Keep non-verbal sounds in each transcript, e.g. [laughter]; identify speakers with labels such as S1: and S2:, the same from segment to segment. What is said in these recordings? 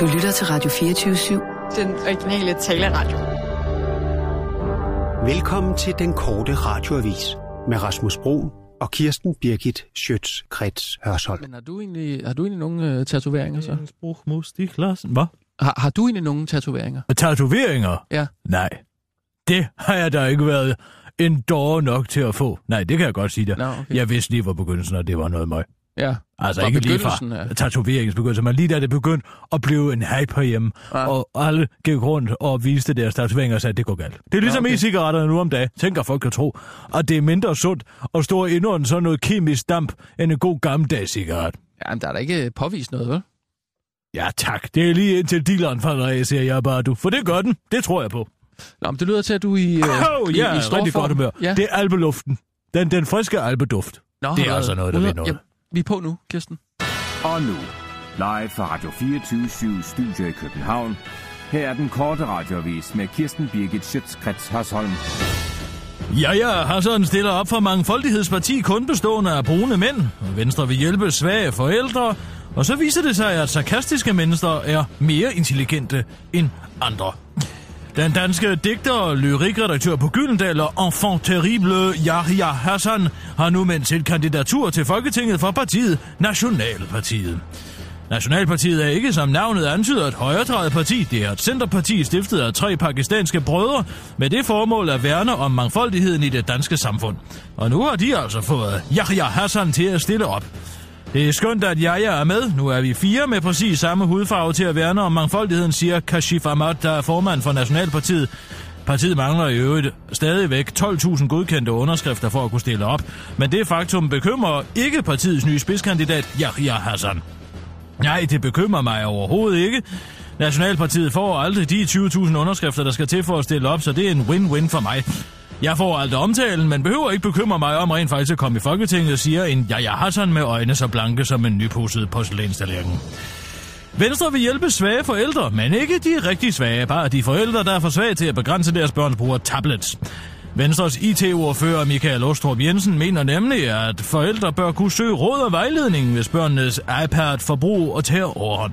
S1: Du lytter til Radio 24-7.
S2: Den originale taleradio.
S3: Velkommen til den korte radioavis med Rasmus Bro og Kirsten Birgit Schøtz-Krets Hørsholm.
S4: Men har du egentlig, har du egentlig nogle uh, tatoveringer så?
S5: Hvad?
S4: Har, har du egentlig nogle tatoveringer?
S5: Tatoveringer?
S4: Ja.
S5: Nej. Det har jeg da ikke været en dårlig nok til at få. Nej, det kan jeg godt sige dig.
S4: Nå, okay.
S5: Jeg vidste lige fra begyndelsen, at det var noget møg.
S4: Ja.
S5: Altså
S4: Fra
S5: ikke lige fra
S4: af-
S5: tatoveringsbegyndelsen, men lige da det begyndte at blive en hype herhjemme,
S4: Ah.
S5: og alle gik rundt og viste deres tatoveringer og sagde, at det går galt. Det er ligesom
S4: okay.
S5: e-cigaretterne nu om dagen. Tænker folk kan tro, at det er mindre sundt at stå og indånde sådan noget kemisk damp, end en god gammeldags cigaret.
S4: Jamen, der er da ikke påvist noget, vel?
S5: Ja tak, det er lige indtil dealeren falder af, siger jeg bare du. For det gør den, det tror jeg på.
S4: Nå, men det lyder til, at du i,
S5: Oh,
S4: i,
S5: ja,
S4: i stor
S5: rigtig
S4: form.
S5: godt humør.
S4: Ja.
S5: Det er albeluften. Den, den friske albeduft.
S4: Nå,
S5: det er altså noget, der ved noget.
S4: Ja, vi er på nu, Kirsten.
S6: Og nu, live fra Radio 24 Studio i København. Her er den korte radiovis med Kirsten Birgit Schøtzgrads Hasholm.
S5: Ja, ja, Hassan stiller op for mangfoldighedsparti kun bestående af brune mænd. Venstre vil hjælpe svage forældre. Og så viser det sig, at sarkastiske mennesker er mere intelligente end andre. Den danske digter og lyrikredaktør på Gyldendal og enfant terrible Yahya Hassan har nu meldt sit kandidatur til Folketinget for partiet Nationalpartiet. Nationalpartiet er ikke, som navnet antyder, et højredrejet parti. Det er et centerparti stiftet af tre pakistanske brødre med det formål at værne om mangfoldigheden i det danske samfund. Og nu har de altså fået Yahya Hassan til at stille op. Det er skønt, at jeg er med. Nu er vi fire med præcis samme hudfarve til at værne om mangfoldigheden, siger Kashif Ahmad, der er formand for Nationalpartiet. Partiet mangler i øvrigt stadigvæk 12.000 godkendte underskrifter for at kunne stille op. Men det faktum bekymrer ikke partiets nye spidskandidat, Yahya Hassan. Nej, det bekymrer mig overhovedet ikke. Nationalpartiet får aldrig de 20.000 underskrifter, der skal til for at stille op, så det er en win-win for mig. Jeg får aldrig omtalen, men behøver ikke bekymre mig om rent faktisk at komme i Folketinget, siger en Jaja Hassan med øjne så blanke som en nypusset porcelænstallerken. Venstre vil hjælpe svage forældre, men ikke de rigtig svage, bare de forældre, der er for svage til at begrænse deres børns brug af tablets. Venstres IT-ordfører Michael Ostrup Jensen mener nemlig, at forældre bør kunne søge råd og vejledning, hvis børnenes iPad-forbrug og tager overhånd.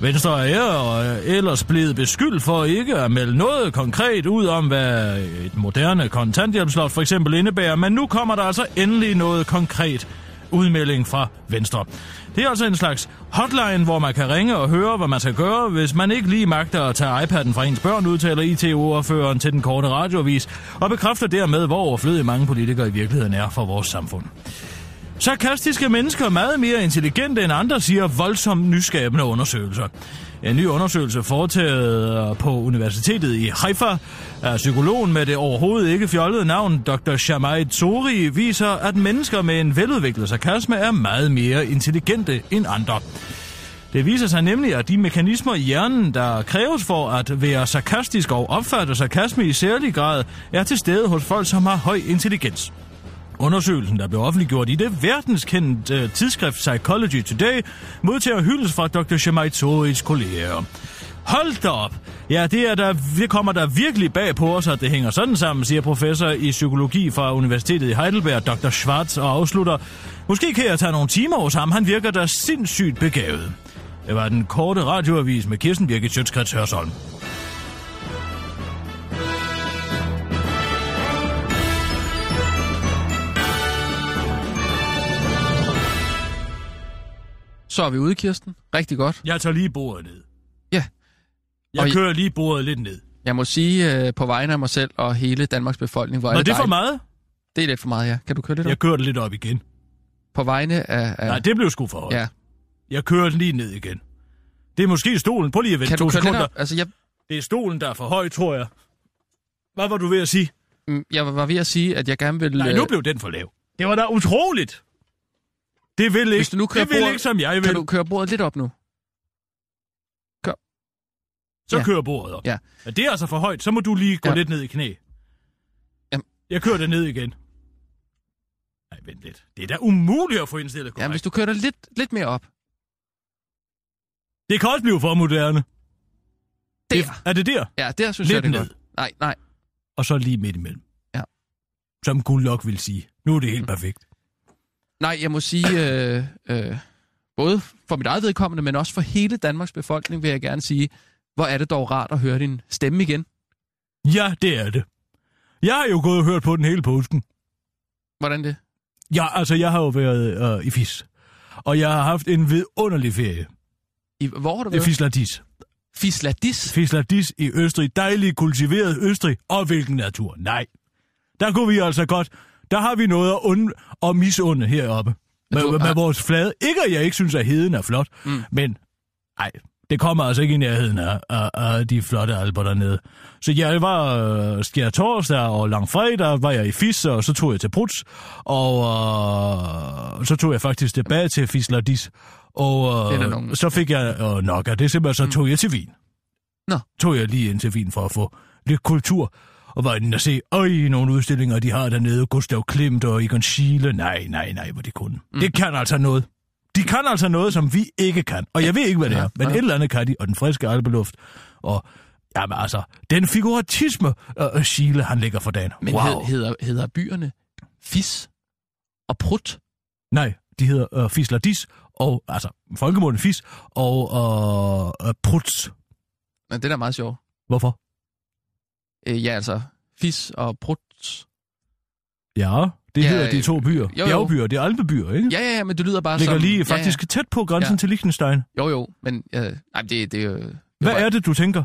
S5: Venstre er øh, ellers blevet beskyldt for ikke at melde noget konkret ud om, hvad et moderne kontanthjælpslot for eksempel indebærer, men nu kommer der altså endelig noget konkret udmelding fra Venstre. Det er altså en slags hotline, hvor man kan ringe og høre, hvad man skal gøre, hvis man ikke lige magter at tage iPad'en fra ens børn, udtaler IT-ordføreren til den korte radioavis, og bekræfter dermed, hvor overflødige mange politikere i virkeligheden er for vores samfund. Sarkastiske mennesker er meget mere intelligente end andre, siger voldsomt nyskabende undersøgelser. En ny undersøgelse foretaget på Universitetet i Haifa af psykologen med det overhovedet ikke fjollede navn Dr. Shamai Tori viser, at mennesker med en veludviklet sarkasme er meget mere intelligente end andre. Det viser sig nemlig, at de mekanismer i hjernen, der kræves for at være sarkastisk og opfatte sarkasme i særlig grad, er til stede hos folk, som har høj intelligens. Undersøgelsen, der blev offentliggjort i det verdenskendte uh, tidsskrift Psychology Today, modtager hyldes fra Dr. Shemai Tsoris kolleger. Hold da op! Ja, det, er der, det kommer der virkelig bag på os, at det hænger sådan sammen, siger professor i psykologi fra Universitetet i Heidelberg, Dr. Schwartz, og afslutter. Måske kan jeg tage nogle timer hos ham, han virker da sindssygt begavet. Det var den korte radioavis med Kirsten Birgit Sjøtskrets Hørsholm.
S4: Så er vi ude, Kirsten. Rigtig godt.
S5: Jeg tager lige bordet ned.
S4: Ja.
S5: Jeg
S4: Og
S5: kører lige bordet lidt ned.
S4: Jeg må sige uh, på vegne af mig selv og hele Danmarks befolkning, hvor er
S5: Var
S4: det
S5: det for meget?
S4: Det er lidt for meget, ja. Kan du køre lidt op?
S5: Jeg kører det lidt op igen.
S4: På vegne af... af
S5: Nej, det blev sgu for højt.
S4: Ja.
S5: Jeg kører den lige ned igen. Det er måske stolen. Prøv lige at vente
S4: Kan
S5: to sekunder.
S4: Altså, jeg,
S5: Det er stolen, der er for høj, tror jeg. Hvad var du ved at sige?
S4: mm, jeg var ved at sige, at jeg gerne vil...
S5: Nej,
S4: øh,
S5: nu blev den for lav. Det var da utroligt. Det vil ikke,
S4: Hvis du nu kører
S5: det vil
S4: bordet-
S5: ikke som jeg vil.
S4: Kan du køre bordet lidt op nu?
S5: Så
S4: Ja.
S5: kører bordet op.
S4: Ja.
S5: Men det er altså for højt. Så må du lige gå
S4: Ja.
S5: lidt ned i knæ.
S4: Jamen.
S5: Jeg kører det ned igen. Nej, vent lidt. Det er da umuligt at få indstillet
S4: Ja,
S5: korrekt.
S4: hvis du kører det lidt, lidt mere op.
S5: Det kan også blive for moderne.
S4: Der.
S5: Det, er det der?
S4: Ja, der synes
S5: Lidt
S4: jeg, det er
S5: ned.
S4: godt. Nej, nej.
S5: Og så lige midt imellem.
S4: Ja.
S5: Som Gullok vil sige. Nu er det helt perfekt.
S4: Nej, jeg må sige, øh, øh, både for mit eget vedkommende, men også for hele Danmarks befolkning, vil jeg gerne sige, hvor er det dog rart at høre din stemme igen.
S5: Ja, det er det. Jeg har jo gået og hørt på den hele påsken.
S4: Hvordan det?
S5: Ja, altså, jeg har jo været øh, i FIS. Og jeg har haft en vidunderlig ferie.
S4: I, hvor har du
S5: I
S4: været?
S5: Fisladis.
S4: Fisladis?
S5: Fisladis i Østrig. Dejlig kultiveret Østrig. Og hvilken natur. Nej. Der kunne vi altså godt. Der har vi noget at, und- at misunde heroppe. Med,
S4: du-
S5: med, med vores flade. Ikke at jeg ikke synes, at heden er flot.
S4: Mm.
S5: Men, nej, det kommer altså ikke i nærheden af, af, af de flotte alber dernede. Så jeg var øh, skær torsdag og langfredag, var jeg i Fis, og så tog jeg til Bruts, og øh, så tog jeg faktisk tilbage til Fisladis. Og
S4: Det er der
S5: øh, så fik jeg øh, nok af det, simpelthen så tog jeg til Wien.
S4: Nå.
S5: Tog jeg lige ind til Wien for at få lidt kultur, og var inde og se, øj, nogle udstillinger, de har dernede, Gustav Klimt og Egon Schiele. Nej, nej, nej, hvor de kunne. Mm. Det kan altså noget. De kan altså noget, som vi ikke kan. Og jeg ved ikke, hvad det
S4: Ja,
S5: er, men
S4: ja.
S5: et eller andet kan de, og den friske alpeluft. Og jamen altså, den figuratisme, uh, Schiele, han lægger for dagen.
S4: Men
S5: wow.
S4: hed, hedder, hedder byerne Fis og Prut?
S5: Nej, de hedder uh, Fisladis, og altså, folkemålen Fis, og uh, uh, Pruts.
S4: Men det er da meget sjovt.
S5: Hvorfor?
S4: Øh, ja, altså, Fis og Prut.
S5: Ja, det
S4: Ja,
S5: ja, hedder de to byer.
S4: jo, jo.
S5: Bjergbyer, det er alpebyer, ikke?
S4: Ja, ja, ja, men det lyder bare
S5: Ligger
S4: som...
S5: lige
S4: ja,
S5: faktisk ja, tæt på grænsen
S4: Ja.
S5: ja. til Liechtenstein.
S4: Ja. Jo, jo, men ja, nej, det, det er jo...
S5: Hvad er det, du tænker?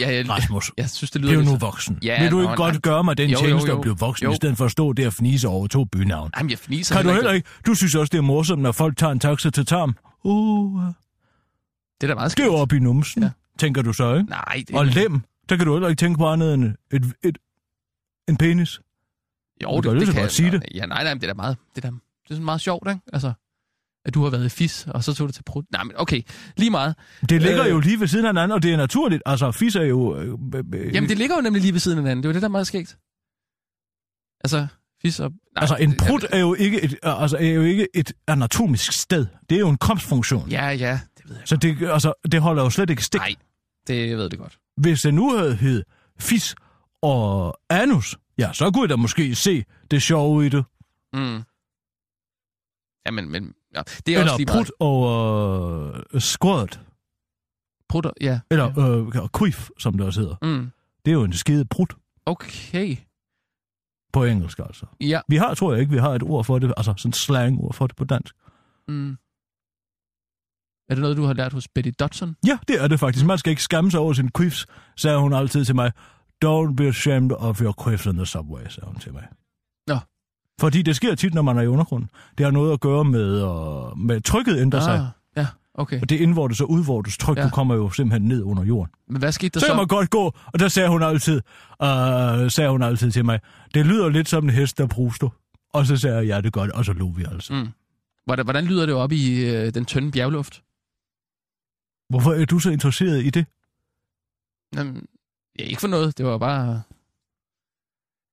S4: Ja, jeg,
S5: Rasmus,
S4: jeg synes, det
S5: det
S4: lyder
S5: er jo
S4: lidt
S5: nu voksen.
S4: Ja,
S5: Vil du
S4: nå,
S5: ikke godt
S4: nej.
S5: gøre mig den
S4: Jo, jo,
S5: tjeneste
S4: jo.
S5: at blive voksen,
S4: Jo.
S5: i stedet for at stå der og fnise over to bynavn?
S4: Jamen, jeg fniser
S5: Kan du
S4: heller
S5: ikke? Du synes også, det er morsomt, når folk tager en taxa til Tarm. Uh,
S4: Det er da meget
S5: skæv
S4: skævt.
S5: op i numsen,
S4: Ja.
S5: ja. tænker du så, ikke?
S4: Nej, det
S5: Og lem, der kan du heller ikke tænke på andet end et, et, en penis.
S4: Jo, det,
S5: kan
S4: det,
S5: så
S4: kan
S5: godt sige det.
S4: Ja, nej, nej, det er da meget... Det er, da, det er sådan meget sjovt, ikke? Altså, at du har været i Fis, og så tog du til Prut. Nej, men okay, lige meget.
S5: Det ligger
S4: Øh.
S5: jo lige ved siden af hinanden, og det er naturligt. Altså, fis er jo... Øh, øh,
S4: Jamen, det ligger jo nemlig lige ved siden af hinanden. Det er jo det, der er meget skægt. Altså, Fis og... Nej,
S5: Altså, en
S4: det-
S5: prut er jo ikke et, altså, er jo ikke et anatomisk sted. Det er jo en kropsfunktion.
S4: Ja, ja, det ved jeg.
S5: Så det, altså, det holder jo slet ikke stik.
S4: Nej, det jeg ved det godt.
S5: Hvis det nu havde hed fis og anus, ja, så kunne jeg da måske se det sjove i det.
S4: Mm. Ja, men, men ja, det er
S5: Eller
S4: også lige
S5: prut og øh, squirt.
S4: Prutter, ja.
S5: Eller øh, quif, som det også hedder.
S4: Mm.
S5: Det er jo en skide prut
S4: Okay.
S5: på engelsk, altså.
S4: Ja.
S5: Vi har, tror jeg ikke, vi har et ord for det, altså sådan et slang-ord for det på dansk.
S4: Mm. Er det noget, du har lært hos Betty Dodson?
S5: Ja, det er det faktisk. Man skal ikke skamme sig over sine quiffs, sagde hun altid til mig. Don't be ashamed of your quiffs in the subway, sagde hun til mig.
S4: Nå.
S5: Fordi det sker tit, når man er i undergrunden. Det har noget at gøre med, uh, med trykket ændrer sig.
S4: Ah, ja, okay.
S5: Og det indvortes og udvortes tryk,
S4: Ja.
S5: du kommer jo simpelthen ned under jorden.
S4: Men hvad skete der
S5: Så
S4: så?
S5: kan man godt gå, og der sagde hun altid, uh, sagde hun altid til mig, det lyder lidt som en hest, der pruster. Og så sagde jeg, ja, det gør det, og så lå vi altså.
S4: Mm. Hvordan, hvordan lyder det op i øh, den tynde bjergluft?
S5: Hvorfor er du så interesseret i det?
S4: Jamen, ja, ikke for noget. Det var bare...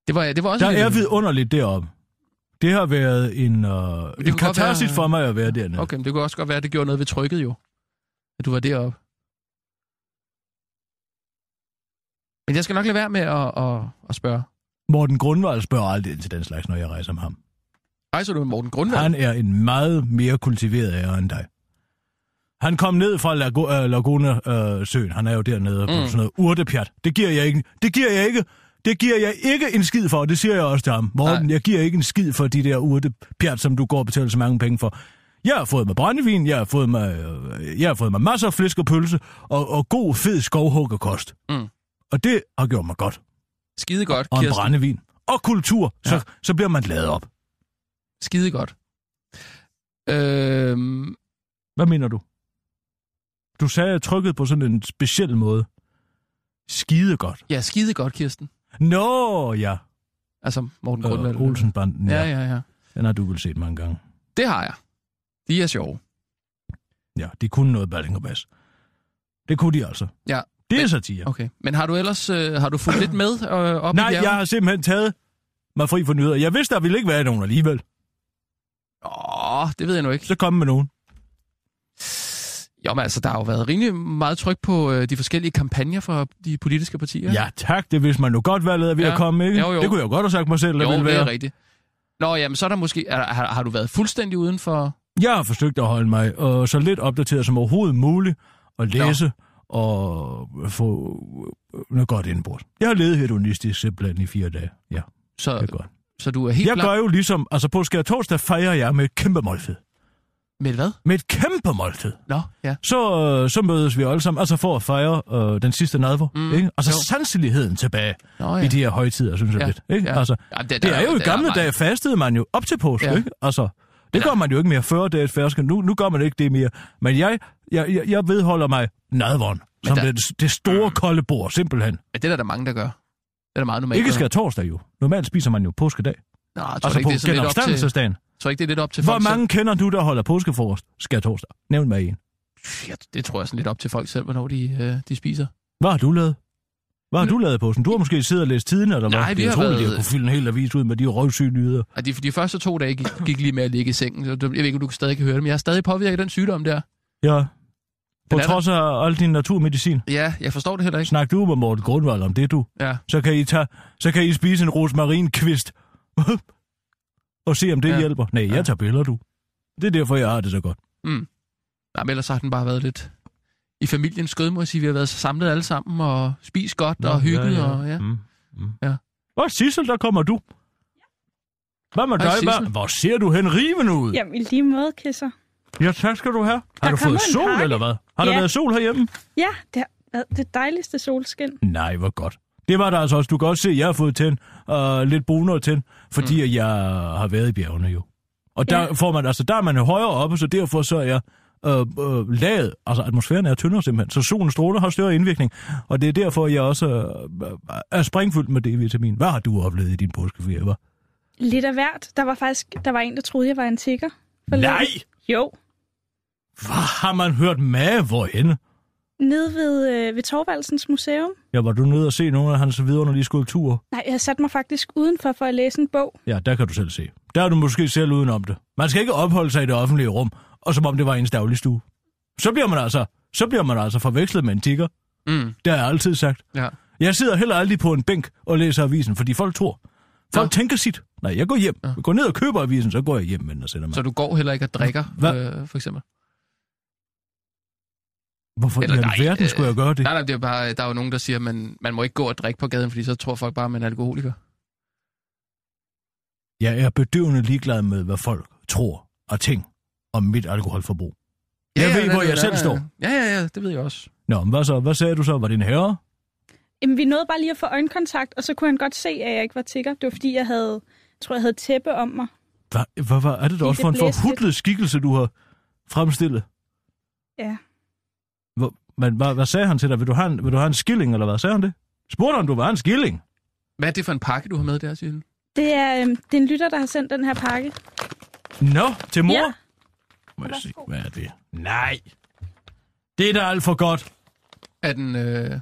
S4: Det var, det var også
S5: Der
S4: en
S5: er vidunderligt deroppe. Det har været en,
S4: kunne
S5: en katarsis
S4: være-
S5: for mig at være dernede.
S4: Okay, men det kunne også godt være, at det gjorde noget ved trykket jo. At du var deroppe. Men jeg skal nok lade være med at, at, at spørge.
S5: Morten Grundvald spørger aldrig ind til den slags, når jeg rejser med ham.
S4: Rejser du med Morten Grundvald?
S5: Han er en meget mere kultiveret ære end dig. Han kom ned fra Lago, Laguna-søen. Han er jo dernede mm. på sådan noget urtepjat. Det giver jeg ikke. Det giver jeg ikke. Det giver jeg ikke en skid for, det siger jeg også til ham. Morten,
S4: Nej.
S5: jeg giver ikke en skid for de der urtepjat, som du går og betaler så mange penge for. Jeg har fået mig brændevin, jeg har fået mig, øh, jeg har fået mig masser af flæsk og pølse, og, og god, fed skovhuggerkost.
S4: Mm.
S5: Og det har gjort mig godt.
S4: Skide godt,
S5: Og en
S4: Kirsten.
S5: brændevin. Og kultur.
S4: Ja.
S5: Så, så bliver man lavet op.
S4: Skide godt. Øhm,
S5: Hvad mener du? Du sagde, trykkede på sådan en speciel måde. Skide godt.
S4: ja, skide godt, Kirsten.
S5: Nå, ja.
S4: Altså, Morten Grundvald.
S5: Øh, Olsenbanden, ja.
S4: Ja, ja, ja.
S5: Den har du vel set mange gange.
S4: Det har jeg. De er sjove.
S5: Ja, de kunne noget Balling og Bas. Det kunne de altså.
S4: Ja.
S5: Det er
S4: Men-
S5: satire.
S4: Okay. Men har du ellers øh, har du fulgt lidt med øh, op
S5: Nej,
S4: i
S5: jeg har simpelthen taget mig fri for nyheder. Jeg vidste, der ville ikke være nogen alligevel.
S4: Åh, det ved jeg nu ikke.
S5: Så kom med nogen.
S4: Jo, men altså, der har jo været rimelig meget tryk på øh, de forskellige kampagner fra de politiske partier.
S5: Ja, tak. Det vidste man nu godt, valget er ved
S4: Ja.
S5: at komme, ikke?
S4: Jo, jo.
S5: Det kunne jeg jo godt have sagt mig selv,
S4: jo,
S5: ville
S4: det
S5: være.
S4: er rigtigt. Nå, jamen, så er der måske... Er, har, har du været fuldstændig uden for
S5: Jeg har forsøgt at holde mig øh, så lidt opdateret som overhovedet muligt og læse og få øh, noget godt indbrud. Jeg har levet hedonistisk simpelthen i fire dage. Ja, det
S4: Så,
S5: er godt.
S4: så du er helt
S5: Jeg
S4: klar
S5: gør jo ligesom, altså på skær torsdag fejrer jeg med et kæmpe måltid.
S4: Med hvad?
S5: Med et kæmpe måltid.
S4: Nå, ja.
S5: Så, øh, så mødes vi alle sammen, altså for at fejre øh, den sidste nadver.
S4: Mm,
S5: Mm, ikke? Altså
S4: jo.
S5: sanseligheden tilbage
S4: Nå,
S5: ja.
S4: ja.
S5: i de her højtider, synes jeg
S4: Ja,
S5: lidt. Ikke?
S4: ja.
S5: Altså,
S4: Ja,
S5: det er jo i
S4: der
S5: gamle
S4: meget-
S5: dage fastede man jo op til påske,
S4: Ja.
S5: ja. ikke? Altså, det gør man jo ikke mere før det er et færske. Nu, nu gør man ikke det mere. Men jeg, jeg, jeg, jeg vedholder mig nadveren, som
S4: der-
S5: det, det store kolde bord, simpelthen.
S4: Men det er der, der mange, der gør. Det er der meget normalt.
S5: Ikke skal torsdag jo. Normalt spiser man jo påskedag.
S4: Nå, jeg tror
S5: Altså
S4: ikke,
S5: på
S4: det er sådan lidt op til, tror ikke, det er lidt op til
S5: Hvor
S4: folk
S5: mange kender du, der holder påskefrokost skal torsdag? Nævn mig en.
S4: selv. Ja, det tror jeg sådan lidt op til folk selv, hvornår de, øh, de spiser.
S5: Hvad har du lavet? Hvad har du lavet på Du har måske siddet og læst tiden, eller hvad?
S4: Nej, vi
S5: Det er
S4: har
S5: utroligt,
S4: været-
S5: at kunne fylde en hel avis ud med de røvsyge nyheder.
S4: Og de, de første to dage gik, gik lige med at ligge i sengen. så Jeg ved ikke, om du stadig kan høre det, men jeg er stadig påvirket af den sygdom der.
S5: Ja. På
S4: Den
S5: trods af al din naturmedicin.
S4: Ja, jeg forstår det heller ikke.
S5: Snak du med Morten Grundvald om det, du.
S4: Ja,
S5: Så kan I, tage, så kan I spise en rosmarinkvist. [laughs] og se, om det
S4: Ja.
S5: ja. hjælper. Nej, jeg
S4: Ja.
S5: tager billeder, du. Det er derfor, jeg har det så godt.
S4: mm. Nej, men ellers har den bare været lidt i familiens skød, må jeg sige. Vi har været samlet alle sammen og spist godt og hygget. Og, ja.
S5: Mm, mm.
S4: Ja.
S5: Hvor Sissel, der kommer du. Hvad med dig? Hvad? Hvor ser du hen rivende ud?
S7: Jamen, i lige måde, kisser.
S5: Ja, tak skal du have. Har
S7: Der
S5: du fået sol,
S7: pakke.
S5: eller hvad? Har der
S7: Ja.
S5: været sol herhjemme?
S7: Ja, det har været det dejligste solskin.
S5: Nej, hvor godt. Det var der altså også. Du kan også se, at jeg har fået tænd, uh, lidt brunere tænd, fordi mm. jeg har været i bjergene jo. Og der
S7: Ja.
S5: får man, altså der er man højere oppe, så derfor så er jeg øh, øh, laget, altså atmosfæren er tyndere simpelthen, så solens stråler har større indvirkning, og det er derfor, jeg også øh, er springfyldt med D-vitamin. Hvad har du oplevet i din påskeferie, hva'?
S7: Lidt af hvert. Der var faktisk der var en, der troede, jeg var en tigger.
S5: Nej!
S7: Jo.
S5: Hvad har man hørt med? Hvorhenne?
S7: Nede ved, øh, ved Torvaldsens Museum.
S5: Ja, var du nede og se nogle af hans vidunderlige skulpturer?
S7: Nej, jeg satte mig faktisk udenfor for at læse en bog.
S5: Ja, der kan du selv se. Der er du måske selv udenom det. Man skal ikke opholde sig i det offentlige rum, og som om det var ens dagligstue. Så bliver man altså, så bliver man altså forvekslet med en tigger.
S4: Mm,
S5: Det har jeg altid sagt.
S4: ja.
S5: Jeg sidder heller aldrig på en bænk og læser avisen, fordi folk tror. Folk
S4: Nå.
S5: tænker sit. Nej, jeg går hjem.
S4: Ja.
S5: Jeg går ned og køber avisen, så går jeg hjem, men og sætter mig.
S4: Så du går heller ikke og drikker, øh, for eksempel?
S5: Hvorfor
S4: Eller
S5: i
S4: nej,
S5: alverden
S4: øh,
S5: skulle jeg gøre det?
S4: Nej, nej, det er bare, der er jo nogen, der siger, at man, man må ikke gå og drikke på gaden, fordi så tror folk bare, at man er alkoholiker.
S5: Jeg er bedøvende ligeglad med, hvad folk tror og ting om mit alkoholforbrug. Jeg ved,
S4: det-
S5: hvor jeg
S4: det-
S5: selv
S4: ja,
S5: står.
S4: Ja, ja, ja, det ved jeg også.
S5: Nå, men hvad så? Hvad sagde du så? Var det en herre?
S7: Jamen, vi nåede bare lige at få øjenkontakt, og så kunne han godt se, at jeg ikke var tigger. Det var fordi, jeg havde, jeg tror, jeg havde tæppe om mig.
S5: Hvad, hvad, hvad er det da også for en forhudlet skikkelse, du har fremstillet?
S7: Ja.
S5: Men hvad, hvad sagde han til dig? Vil du, have en, vil du have en skilling, eller hvad sagde han det? Spurgte han, du var en skilling?
S4: Hvad er det for en pakke, du har med der, Sissel?
S7: Det er, øhm, det er en lytter, der har sendt den her pakke.
S5: Nå, til mor?
S7: Ja.
S5: Må jeg se, hvad er det? Nej. Det er da alt for godt.
S4: Er den... Øh,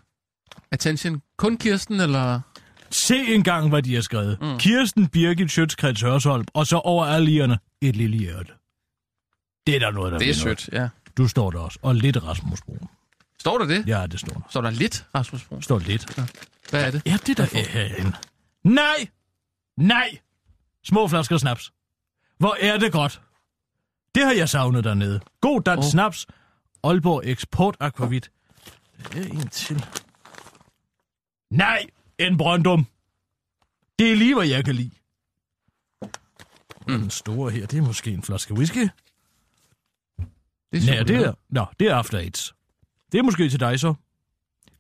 S4: attention kun Kirsten, eller...
S5: Se engang, hvad de har skrevet.
S4: Mm.
S5: Kirsten Birgit Sjøtskreds Hørsholm, og så over alle irerne et lille hjerte. Det er der noget, der
S4: Det er sødt, ja.
S5: Du står der også. Og lidt Rasmus Brun.
S4: Står der det?
S5: Ja, det står der.
S4: Står der lidt, Rasmus Brun?
S5: Står lidt.
S4: Hvad er det?
S5: Ja, det der er herinde. Nej! Nej! Små flasker snaps. Hvor er det godt. Det har jeg savnet dernede. God dansk oh. snaps. Aalborg Eksport Aquavit. Det er en til. Nej! En Brøndum. Det er lige, hvad jeg kan lide. Mm. Den store her, det er måske en flaske whisky.
S4: Det
S5: Nej,
S4: super.
S5: det er, nå, det er After Eights. Det er måske til dig så.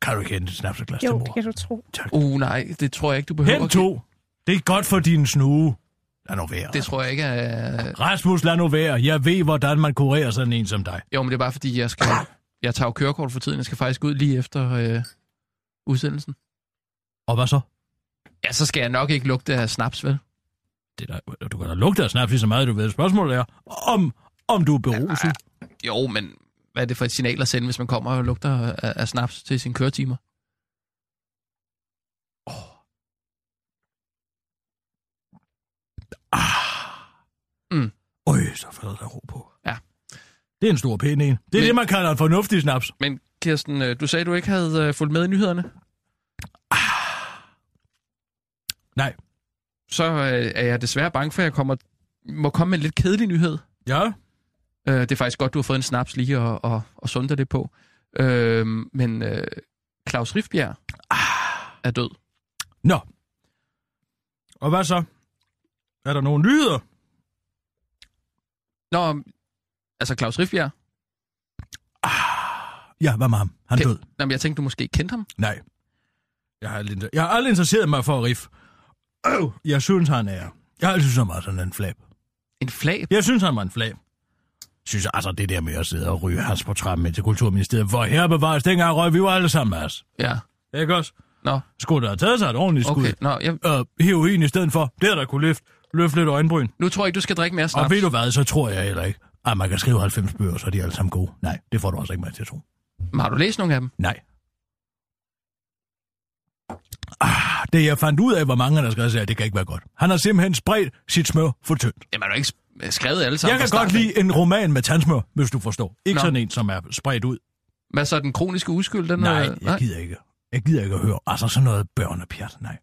S5: Kan du ikke hente et snapseglas til
S7: Jo,
S5: mor?
S7: det kan du tro.
S4: Uh, nej, det tror jeg ikke, du behøver.
S5: Hent to. Det er godt for din snue. Lad nu være.
S4: Det tror jeg ikke er...
S5: Rasmus, lad nu være. Jeg ved, hvordan man kurerer sådan en som dig.
S4: Jo, men det er bare fordi, jeg skal... Jeg tager jo kørekort for tiden. Jeg skal faktisk ud lige efter øh, udsendelsen.
S5: Og hvad så?
S4: Ja, så skal jeg nok ikke lugte af snaps, vel?
S5: Det der, du kan da lugte af snaps lige så meget, du ved. Spørgsmålet er, om, om du er beruset.
S4: Jo, men hvad er det for et signal at sende, hvis man kommer og lugter af, af snaps til sine køretimer? Mm.
S5: Øj, så falder der ro på.
S4: Ja.
S5: Det er en stor pæn en. Det er
S4: Men-
S5: det, man kalder en fornuftig snaps.
S4: Men Kirsten, øh, du sagde, du ikke havde øh, fulgt med i nyhederne.
S5: Nej.
S4: Så øh, er jeg desværre bange for, at jeg kommer, må komme med en lidt kedelig nyhed.
S5: Ja?
S4: Øh, det er faktisk godt, du har fået en snaps lige og, og, og sunde det på. Øh, men øh, Claus Rifbjerg er død.
S5: Nå. Og hvad så? Er der nogle nyheder?
S4: Nå, altså Claus Rifbjerg.
S5: Ja, hvad med ham? Han er død.
S4: Nå, men jeg tænkte, du måske kendte ham.
S5: Nej. Jeg har, aldrig, jeg har aldrig interesseret mig for Riff. Øh, jeg synes, han er... Jeg har altid synes, han var sådan en flab.
S4: En flab.
S5: Jeg synes, han var en flab. Synes altså det der med at sidde og ryge hans på trappen ind til Kulturministeriet, hvor her bevares, dengang røg vi var alle sammen, Mads.
S4: Ja.
S5: Ikke også?
S4: Nå,
S5: Skulle der have taget sig et ordentligt skud?
S4: okay. Nå, jeg,
S5: Øh, heroin i stedet for. Det er der kunne løfte, løfte lidt øjenbryn.
S4: nu tror jeg ikke, du skal drikke mere
S5: Og
S4: snaps.
S5: ved du hvad, så tror jeg heller ikke, at man kan skrive 90 bøger, så er de alle sammen gode. Nej, det får du også ikke mig til at tro.
S4: Men Har du læst nogle af dem?
S5: Nej. Ah, det jeg fandt ud af, hvor mange der skrev, sagde, det kan ikke være godt. Han har simpelthen spredt sit smør for tyndt.
S4: Jamen, er du ikke skrevet alle sammen
S5: Jeg kan godt lide en roman med tandsmør, hvis du forstår. Ikke
S4: Nå.
S5: sådan en, som er spredt ud.
S4: Hvad så, den kroniske uskyld? Den
S5: Nej,
S4: er,
S5: jeg gider ikke. Jeg gider ikke at høre. Altså sådan noget børnepjat, nej.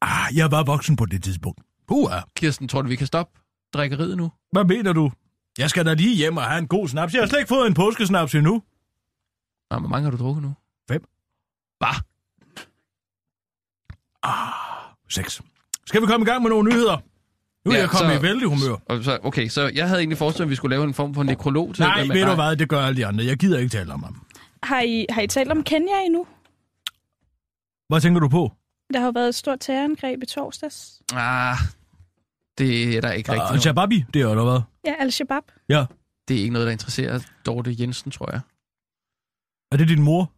S5: Ah, jeg var voksen på det tidspunkt. Puha.
S4: Kirsten, tror du, vi kan stoppe drikkeriet nu?
S5: Hvad mener du? Jeg skal da lige hjem og have en god snaps. Jeg har slet ikke fået en påskesnaps endnu.
S4: Nå, hvor mange har du drukket nu?
S5: Fem.
S4: Hvad?
S5: Seks. Skal vi komme i gang med nogle nyheder? Nu er
S4: Ja,
S5: jeg kommet
S4: så-
S5: i vældig humør.
S4: Og så, okay, så jeg havde egentlig forestillet, at vi skulle lave en form for nekrolog til
S5: Nej,
S4: det.
S5: ved du hvad, det gør alle de andre. Jeg gider ikke tale om ham.
S7: Har I, har I talt om Kenya endnu?
S5: Hvad tænker du på?
S7: Der har jo været et stort terrorangreb i torsdags.
S4: Ah, det er der ikke
S5: Og
S4: rigtigt. Uh,
S5: Shababi, det er eller hvad?
S7: Ja, Al-Shabaab.
S5: Ja.
S4: det er ikke noget, der interesserer Dorte Jensen, tror jeg.
S5: Er det din mor?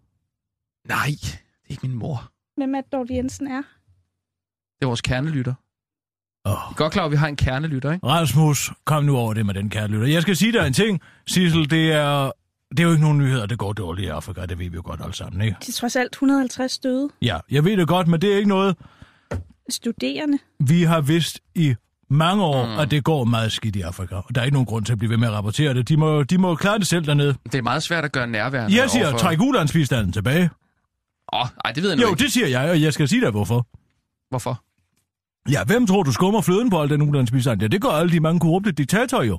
S4: Nej, det er ikke min mor.
S7: Hvem er Dorte Jensen er?
S4: Det er vores kernelytter. Jeg er godt klar, at vi har en kernelytter, ikke?
S5: Rasmus, kom nu over det med den kære lytter. Jeg skal sige dig en ting, Sissel, det er... Det er jo ikke nogen nyheder, det går dårligt i Afrika, det ved vi jo godt alle sammen, ikke?
S7: De er trods alt 150 døde
S5: Ja, jeg ved det godt, men det er ikke noget,
S7: studerende.
S5: vi har vidst i mange år, mm. at det går meget skidt i Afrika. Og der er ikke nogen grund til at blive ved med at rapportere det. De må, de må klare det selv dernede.
S4: Det er meget svært at gøre nærværende.
S5: Jeg siger,
S4: overfor-
S5: træk ulandsbistanden tilbage.
S4: Åh, oh, ej, det ved jeg nu
S5: Jo,
S4: ikke.
S5: det siger jeg, og jeg skal sige dig hvorfor.
S4: Hvorfor?
S5: Ja, hvem tror du skummer fløden på al den ulandsbistand? Ja, det gør alle de mange korrupte diktatorer jo.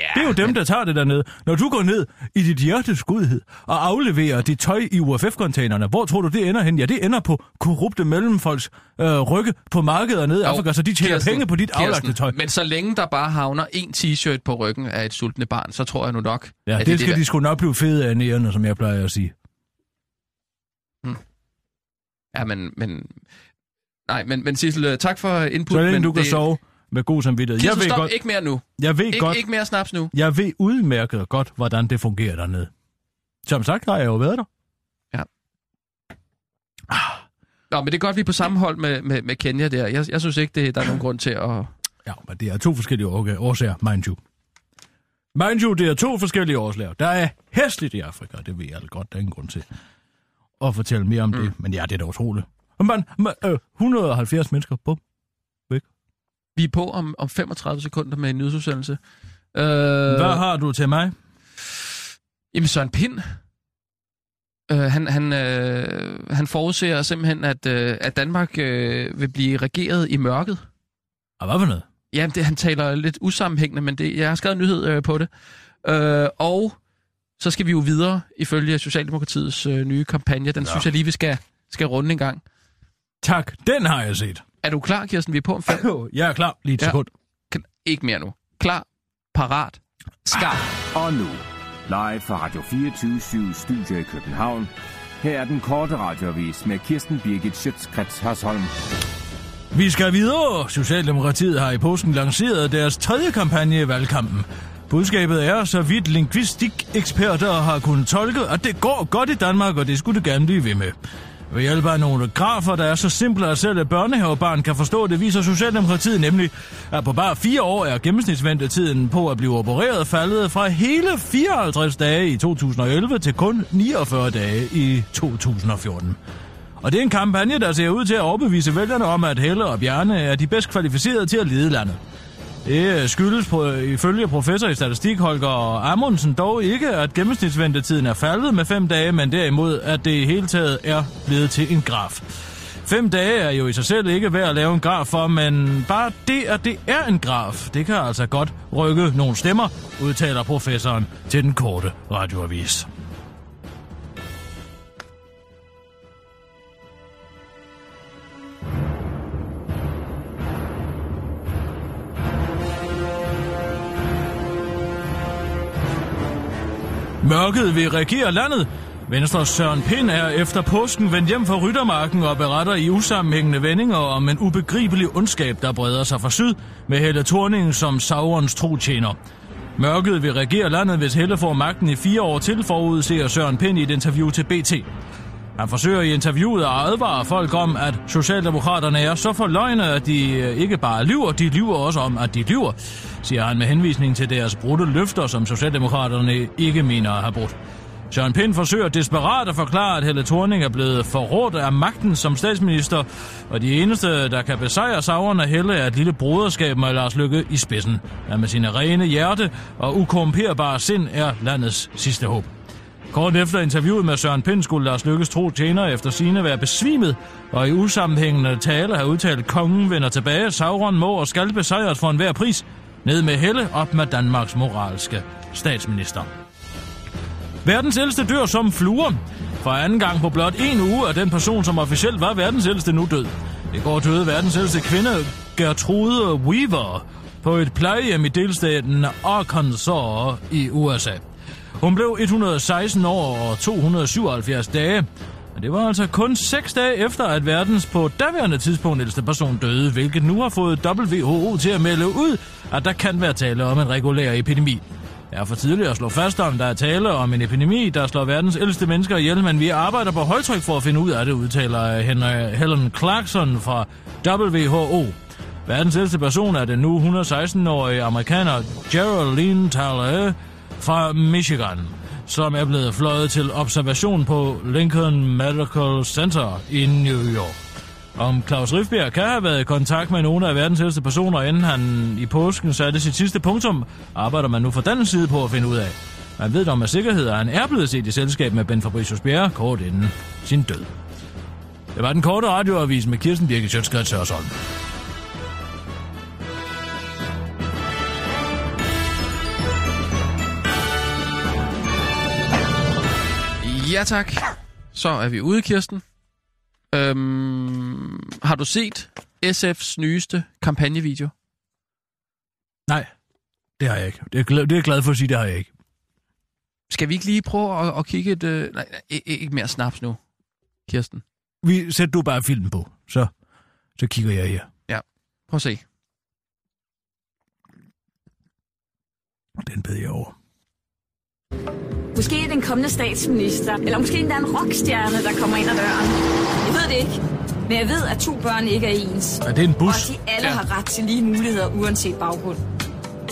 S4: Ja,
S5: Det er jo dem,
S4: men,
S5: der tager det dernede. Når du går ned i dit hjertes godhed og afleverer dit tøj i UFF-containerne, hvor tror du, det ender hen? Ja, det ender på korrupte mellemfolks øh, rygge på markeder nede i Afrika, så de tjener
S4: Kirsten,
S5: penge på dit
S4: Kirsten,
S5: aflagte tøj.
S4: Men så længe der bare havner en t-shirt på ryggen af et sultne barn, så tror jeg nu nok,
S5: Ja,
S4: at
S5: det, skal
S4: der-
S5: de sgu nok blive fede af nærende, som jeg plejer at sige.
S4: Ja, men... men nej, men, men Sissel, øh, tak for input.
S5: Så længe du kan
S4: det,
S5: sove med god samvittighed.
S4: Kirsten,
S5: Jeg ved,
S4: stop
S5: godt,
S4: ikke mere nu.
S5: jeg ved
S4: Ikke,
S5: godt,
S4: ikke mere snaps nu.
S5: jeg ved udmærket godt, hvordan det fungerer dernede. Som sagt har jeg jo været der.
S4: Nå, men det er godt, vi er på samme hold med, med, med Kenya der. Jeg, jeg synes ikke, det, der er nogen grund til at...
S5: Ja, men det er to forskellige årg- årsager, mind you. Mind you, det er to forskellige årsager. Der er hæsligt i Afrika, det ved jeg alt godt, der er ingen grund til at fortælle mere om mm. det. Men ja, det er da utroligt. Men, men øh, 170 mennesker, bum.
S4: Vi er på om, om 35 sekunder med en nyhedsudsendelse. Øh,
S5: Hvad har du til mig?
S4: Jamen Søren Pind, øh, han, han, øh, han forudser simpelthen, at, øh, at Danmark øh, vil blive regeret i mørket.
S5: Og hvad for noget?
S4: Jamen, det, han taler lidt usammenhængende, men det, jeg har skrevet en nyhed øh, på det. Øh, og så skal vi jo videre, ifølge Socialdemokratiets øh, nye kampagne. Den ja. synes jeg lige, vi skal, skal runde en gang.
S5: Tak, den har jeg set.
S4: Er du klar, Kirsten? Vi er på om fem. [coughs]
S5: Jeg er klar lige et
S4: Ja.
S5: sekund.
S4: Kan- Ikke mere nu. Klar, parat, skarp.
S6: Og nu, live fra Radio 24 Studio i København. Her er den korte radiovis med Kirsten Birgit Schøtzgrads Hasholm.
S5: Vi skal videre. Socialdemokratiet har i påsken lanceret deres tredje kampagne i valgkampen. Budskabet er, så vidt lingvistiksperter har kunnet tolke, at det går godt i Danmark, og det skulle det gerne blive ved med. Ved hjælp af nogle grafer, der er så simple, at selv et børnehavebarn kan forstå det, viser Socialdemokratiet nemlig, at på bare fire år er gennemsnitsventetiden på at blive opereret faldet fra hele 54 dage i 2011 til kun 49 dage i 2014. Og det er en kampagne, der ser ud til at overbevise vælgerne om, at Helle og Bjarne er de bedst kvalificerede til at lede landet. Det øh, skyldes på, øh, ifølge professor i statistik Holger Amundsen dog ikke, at gennemsnitsventetiden er faldet med fem dage, men derimod, at det i hele taget er blevet til en graf. Fem dage er jo i sig selv ikke værd at lave en graf for, men bare det, at det er en graf, det kan altså godt rykke nogle stemmer, udtaler professoren til den korte radioavis. Mørket vil regere landet. Venstres Søren Pind er efter påsken vendt hjem fra Ryttermarken og beretter i usammenhængende vendinger om en ubegribelig ondskab, der breder sig fra syd, med Helle Thorning som Saurons trotjener. Mørket vil regere landet, hvis Helle får magten i fire år til, forudser Søren Pind i et interview til BT. Han forsøger i interviewet at advare folk om, at Socialdemokraterne er så forløgne, at de øh, ikke bare lyver, de lyver også om, at de lyver, siger han med henvisning til deres brudte løfter, som Socialdemokraterne ikke mener at have brudt. Søren Pind forsøger desperat at forklare, at Helle Thorning er blevet forrådt af magten som statsminister, og de eneste, der kan besejre savren af Helle, er et lille broderskab med Lars Lykke i spidsen, der med sine rene hjerte og ukorrumperbare sind er landets sidste håb. Kort efter interviewet med Søren Pind skulle Lars Lykkes tro tjener efter sine være besvimet, og i usammenhængende tale har udtalt, at kongen vender tilbage, Sauron må og skal besejres for enhver pris, ned med Helle op med Danmarks moralske statsminister. Verdens ældste dør som fluer. For anden gang på blot en uge er den person, som officielt var verdens ældste, nu død. I går døde verdens ældste kvinde, Gertrude Weaver, på et plejehjem i delstaten Arkansas i USA. Hun blev 116 år og 277 dage. Men det var altså kun 6 dage efter, at verdens på daværende tidspunkt ældste person døde, hvilket nu har fået WHO til at melde ud, at der kan være tale om en regulær epidemi. Det er for tidligt at slå fast om, der er tale om en epidemi, der slår verdens ældste mennesker ihjel, men vi arbejder på højtryk for at finde ud af det, udtaler Henry Helen Clarkson fra WHO. Verdens ældste person er den nu 116-årige amerikaner Geraldine Taller fra Michigan, som er blevet fløjet til observation på Lincoln Medical Center i New York. Om Claus Rifbjerg kan have været i kontakt med nogle af verdens ældste personer, inden han i påsken satte sit sidste punktum, arbejder man nu fra den side på at finde ud af. Man ved dog med sikkerhed, at han er blevet set i selskab med Ben Fabricius Bjerre kort inden sin død. Det var den korte radioavis med Kirsten Birgit Sjøtskrets Hørsholm.
S4: Ja tak. Så er vi ude, Kirsten. Øhm, har du set SF's nyeste kampagnevideo?
S5: Nej, det har jeg ikke. Det er, glad, det er jeg glad for at sige, det har jeg ikke.
S4: Skal vi ikke lige prøve at, at kigge et... Øh, nej, ikke mere snaps nu, Kirsten.
S5: Vi sætter du bare filmen på, så, så kigger jeg her.
S4: Ja, prøv at se.
S5: Den bed jeg over.
S8: Måske den kommende statsminister, eller måske endda en rockstjerne, der kommer ind ad døren. Jeg ved det ikke, men jeg ved, at to børn ikke er ens.
S5: Er det en
S8: Og
S5: bus?
S8: at de alle
S4: Ja.
S8: har ret til lige muligheder, uanset baggrund.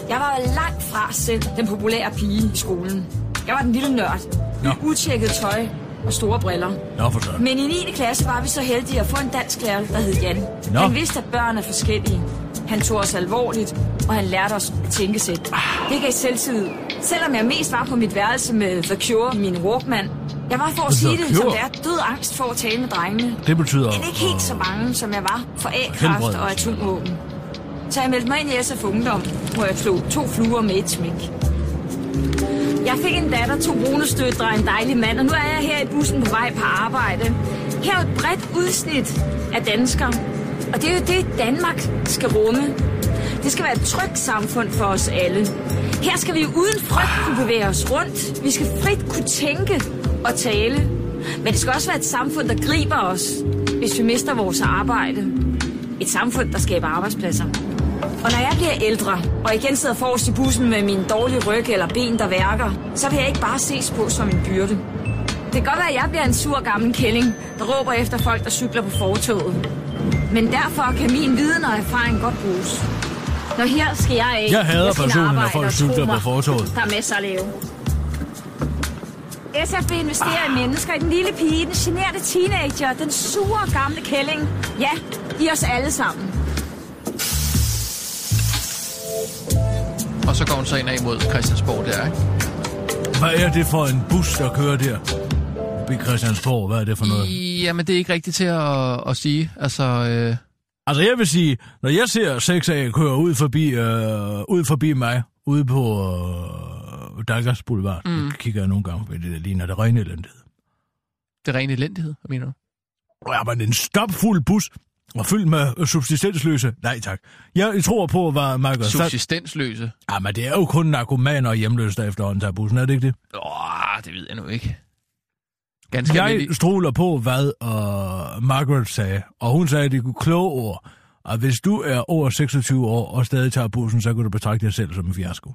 S8: Jeg var langt fra selv den populære pige i skolen. Jeg var den lille nørd. Med utjekket tøj og store briller.
S5: Nå, for søren.
S8: Men i 9. klasse var vi så heldige at få en dansk lærer, der hed Jan.
S5: Nå.
S8: Han vidste, at børn er forskellige. Han tog os alvorligt, og han lærte os at tænke sæt. Det gav selvtillid. Selvom jeg mest var på mit værelse med The Cure, min Walkman. Jeg var for at sige det, som det er, død angst for at tale med drengene.
S5: Det betyder...
S8: Men ikke helt så mange, som jeg var for A-kraft og atomvåben. Så jeg meldte mig ind i SF Ungdom, hvor jeg slog to fluer med et smæk. Jeg fik en datter, to bonusstøtter og en dejlig mand, og nu er jeg her i bussen på vej på arbejde. Her er et bredt udsnit af danskere, og det er jo det, Danmark skal rumme. Det skal være et trygt samfund for os alle. Her skal vi uden frygt kunne bevæge os rundt. Vi skal frit kunne tænke og tale. Men det skal også være et samfund, der griber os, hvis vi mister vores arbejde. Et samfund, der skaber arbejdspladser. Og når jeg bliver ældre, og igen sidder forrest i bussen med min dårlige ryg eller ben, der værker, så vil jeg ikke bare ses på som en byrde. Det kan godt være, at jeg bliver en sur gammel kælling, der råber efter folk, der cykler på fortoget. Men derfor kan min viden og erfaring godt bruges. Når her skal jeg af.
S5: Jeg hader
S8: Jeg
S5: personen, når folk cykler på
S8: mig,
S5: fortovet.
S8: Der er masser at lave. SF vil investere i mennesker, i den lille pige, den generede teenager, den sure gamle kælling. Ja, i os alle sammen.
S4: Og så går hun så ind af mod Christiansborg der, ikke?
S5: Hvad er det for en bus, der kører der? forbi Christiansborg. Hvad er det for noget?
S4: Jamen, det er ikke rigtigt til at, at sige. Altså, øh,
S5: Altså, jeg vil sige, når jeg ser 6A køre ud forbi, øh, ud forbi mig, ude på øh, Dalgas Boulevard, mm. så kigger jeg nogle gange på det, der ligner det rene elendighed.
S4: det er ren elendighed, hvad mener du?
S5: Ja, men en stopfuld bus og fyldt med subsistensløse. Nej, tak. Jeg tror på, hvad Michael...
S4: Subsistensløse?
S5: Ja, men det er jo kun narkomaner og hjemløse, der efterhånden tager bussen, er det ikke det?
S4: Åh, det ved jeg nu ikke. Ganske
S5: Jeg
S4: almindelig.
S5: stoler på, hvad uh, Margaret sagde, og hun sagde, at det kunne kloge ord, at hvis du er over 26 år og stadig tager bussen, så kan du betragte dig selv som en fiasko.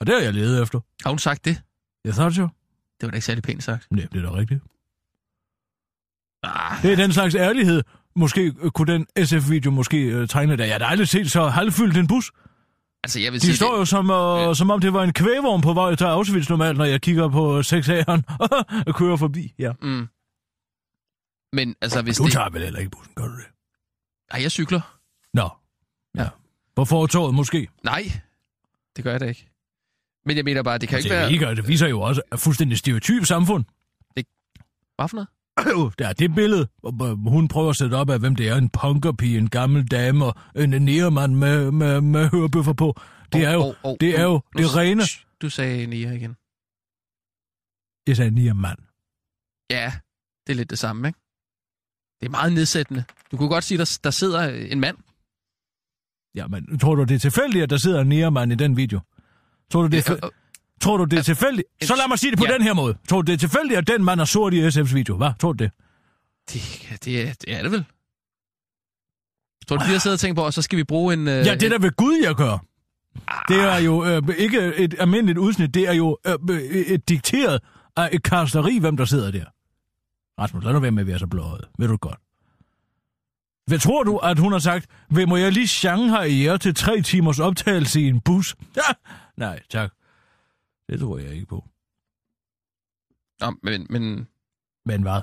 S5: Og det har jeg ledet efter.
S4: Har hun sagt det?
S5: Jeg thought jo.
S4: Det var da ikke særlig pænt sagt.
S5: Nej, det er da rigtigt.
S4: Ah,
S5: Det er den slags ærlighed. Måske øh, kunne den SF-video måske uh, tegne det. Jeg har da aldrig set så halvfyldt en bus.
S4: altså, jeg vil
S5: De
S4: sige...
S5: står jo som, uh,
S4: Ja.
S5: som om det var en kvævogn på vej til Auschwitz normalt, når jeg kigger på 6A'eren [laughs] og kører forbi. Ja.
S4: Mm. Men altså, hvis
S5: Du
S4: det...
S5: tager vel heller ikke bussen, gør du det?
S4: Ej, jeg cykler.
S5: Nå.
S4: Ja.
S5: Ja. På fortoget måske.
S4: Nej, det gør jeg da ikke. Men jeg mener bare, det kan
S5: Det,
S4: ikke være...
S5: ikke, det viser jo også et fuldstændig stereotyp samfund.
S4: Hvad for noget?
S5: Der er det billede, hvor hun prøver at sætte op af, hvem det er. En punkerpige, en gammel dame og en nærmand med, med, med hørebøffer på. Det er jo,
S4: Åh, åh,
S5: det er jo det rene...
S4: Shh, Du sagde Nia igen.
S5: Jeg sagde nærmand.
S4: Ja, det er lidt det samme, ikke? Det er meget nedsættende. Du kunne godt sige, der, der sidder en mand.
S5: Ja, men tror du, det er tilfældigt, at der sidder en nærmand i den video? Tror du, det er, tror du, det er tilfældigt? Så lad mig sige det på
S4: Ja.
S5: den her måde. Tror du, det er tilfældigt, at den mand er sort i SF's video? Hvad? Tror du det?
S4: Det, det, er, det er det vel. Tror du, de har siddet og tænkt på, og så skal vi bruge en... Øh,
S5: Ja, det er da ved Gud, jeg gør. Det er jo øh, ikke et almindeligt udsnit, det er jo øh, øh, et dikteret af et karsteri, hvem der sidder der. Rasmus, lad nu være med at være så blåret. Ved du godt. Hvad tror du, at hun har sagt, "Vil- må jeg lige Shanghai jer til tre timers optagelse i en bus? [laughs] Ja. Nej, tak. Det tror jeg ikke på.
S4: Nå, men, men
S5: Men hvad?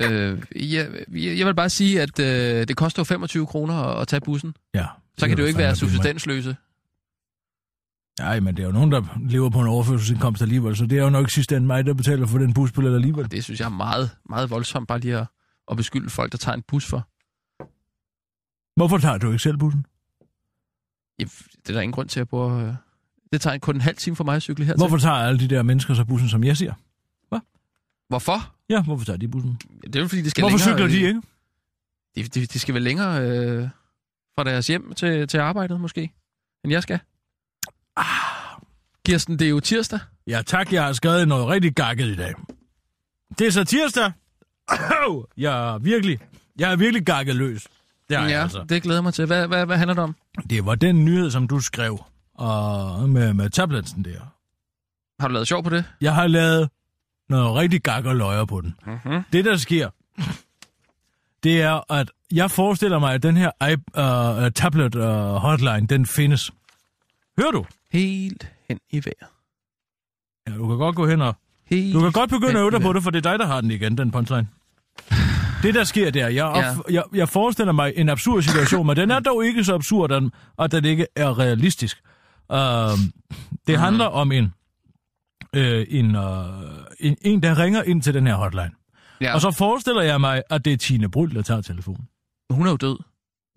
S4: øh, jeg, jeg vil bare sige, at øh, det koster jo 25 kroner at, at tage bussen.
S5: Ja.
S4: Så kan det jo ikke være subsistensløse.
S5: Nej, men det er jo nogen, der lever på en overførselsindkomst alligevel, så det er jo nok sidst end mig, der betaler for den busbillet alligevel.
S4: Det synes jeg er meget, meget voldsomt, bare lige at, at beskylde folk, der tager en bus for.
S5: Hvorfor tager du ikke selv bussen?
S4: Ja, det er der ingen grund til at bruge... Øh, det tager kun en halv time for mig at cykle hertil.
S5: Hvorfor tager alle de der mennesker så bussen, som jeg siger?
S4: Hvorfor?
S5: Ja, hvorfor tager de bussen?
S4: Det er jo fordi, de skal
S5: Hvorfor
S4: længere...
S5: cykler de ikke?
S4: De, de, de skal vel længere øh, fra deres hjem til, til arbejdet, måske, end jeg skal. Ah. Kirsten, det er jo tirsdag.
S5: Ja tak, jeg har skrevet noget rigtig gakket i dag. Det er så tirsdag. [coughs] jeg er virkelig, jeg er virkelig gakket løs. Det er jeg
S4: ja,
S5: altså.
S4: det glæder jeg mig til. Hvad, hvad, hvad handler det om?
S5: Det var den nyhed, som du skrev og med, med tabletsen der.
S4: Har du lavet sjov på det?
S5: Jeg har lavet noget rigtig gak og løjer på den.
S4: Mm-hmm.
S5: Det, der sker, det er, at jeg forestiller mig, at den her uh, tablet uh, hotline, den findes. Hører du?
S4: Helt hen i vejr.
S5: Ja, du kan godt gå hen og...
S4: Helt
S5: Du kan godt begynde at øve dig på det, for det er dig, der har den igen, den punchline. [sighs] Det, der sker der, jeg,
S4: Ja.
S5: jeg, jeg forestiller mig en absurd situation, men den er dog ikke så absurd, at den ikke er realistisk. Uh, det handler om en, øh, en, uh, en, en, der ringer ind til den her hotline.
S4: Ja,
S5: Og så forestiller jeg mig, at det er Tine Bryl, der tager telefonen.
S4: hun er jo død.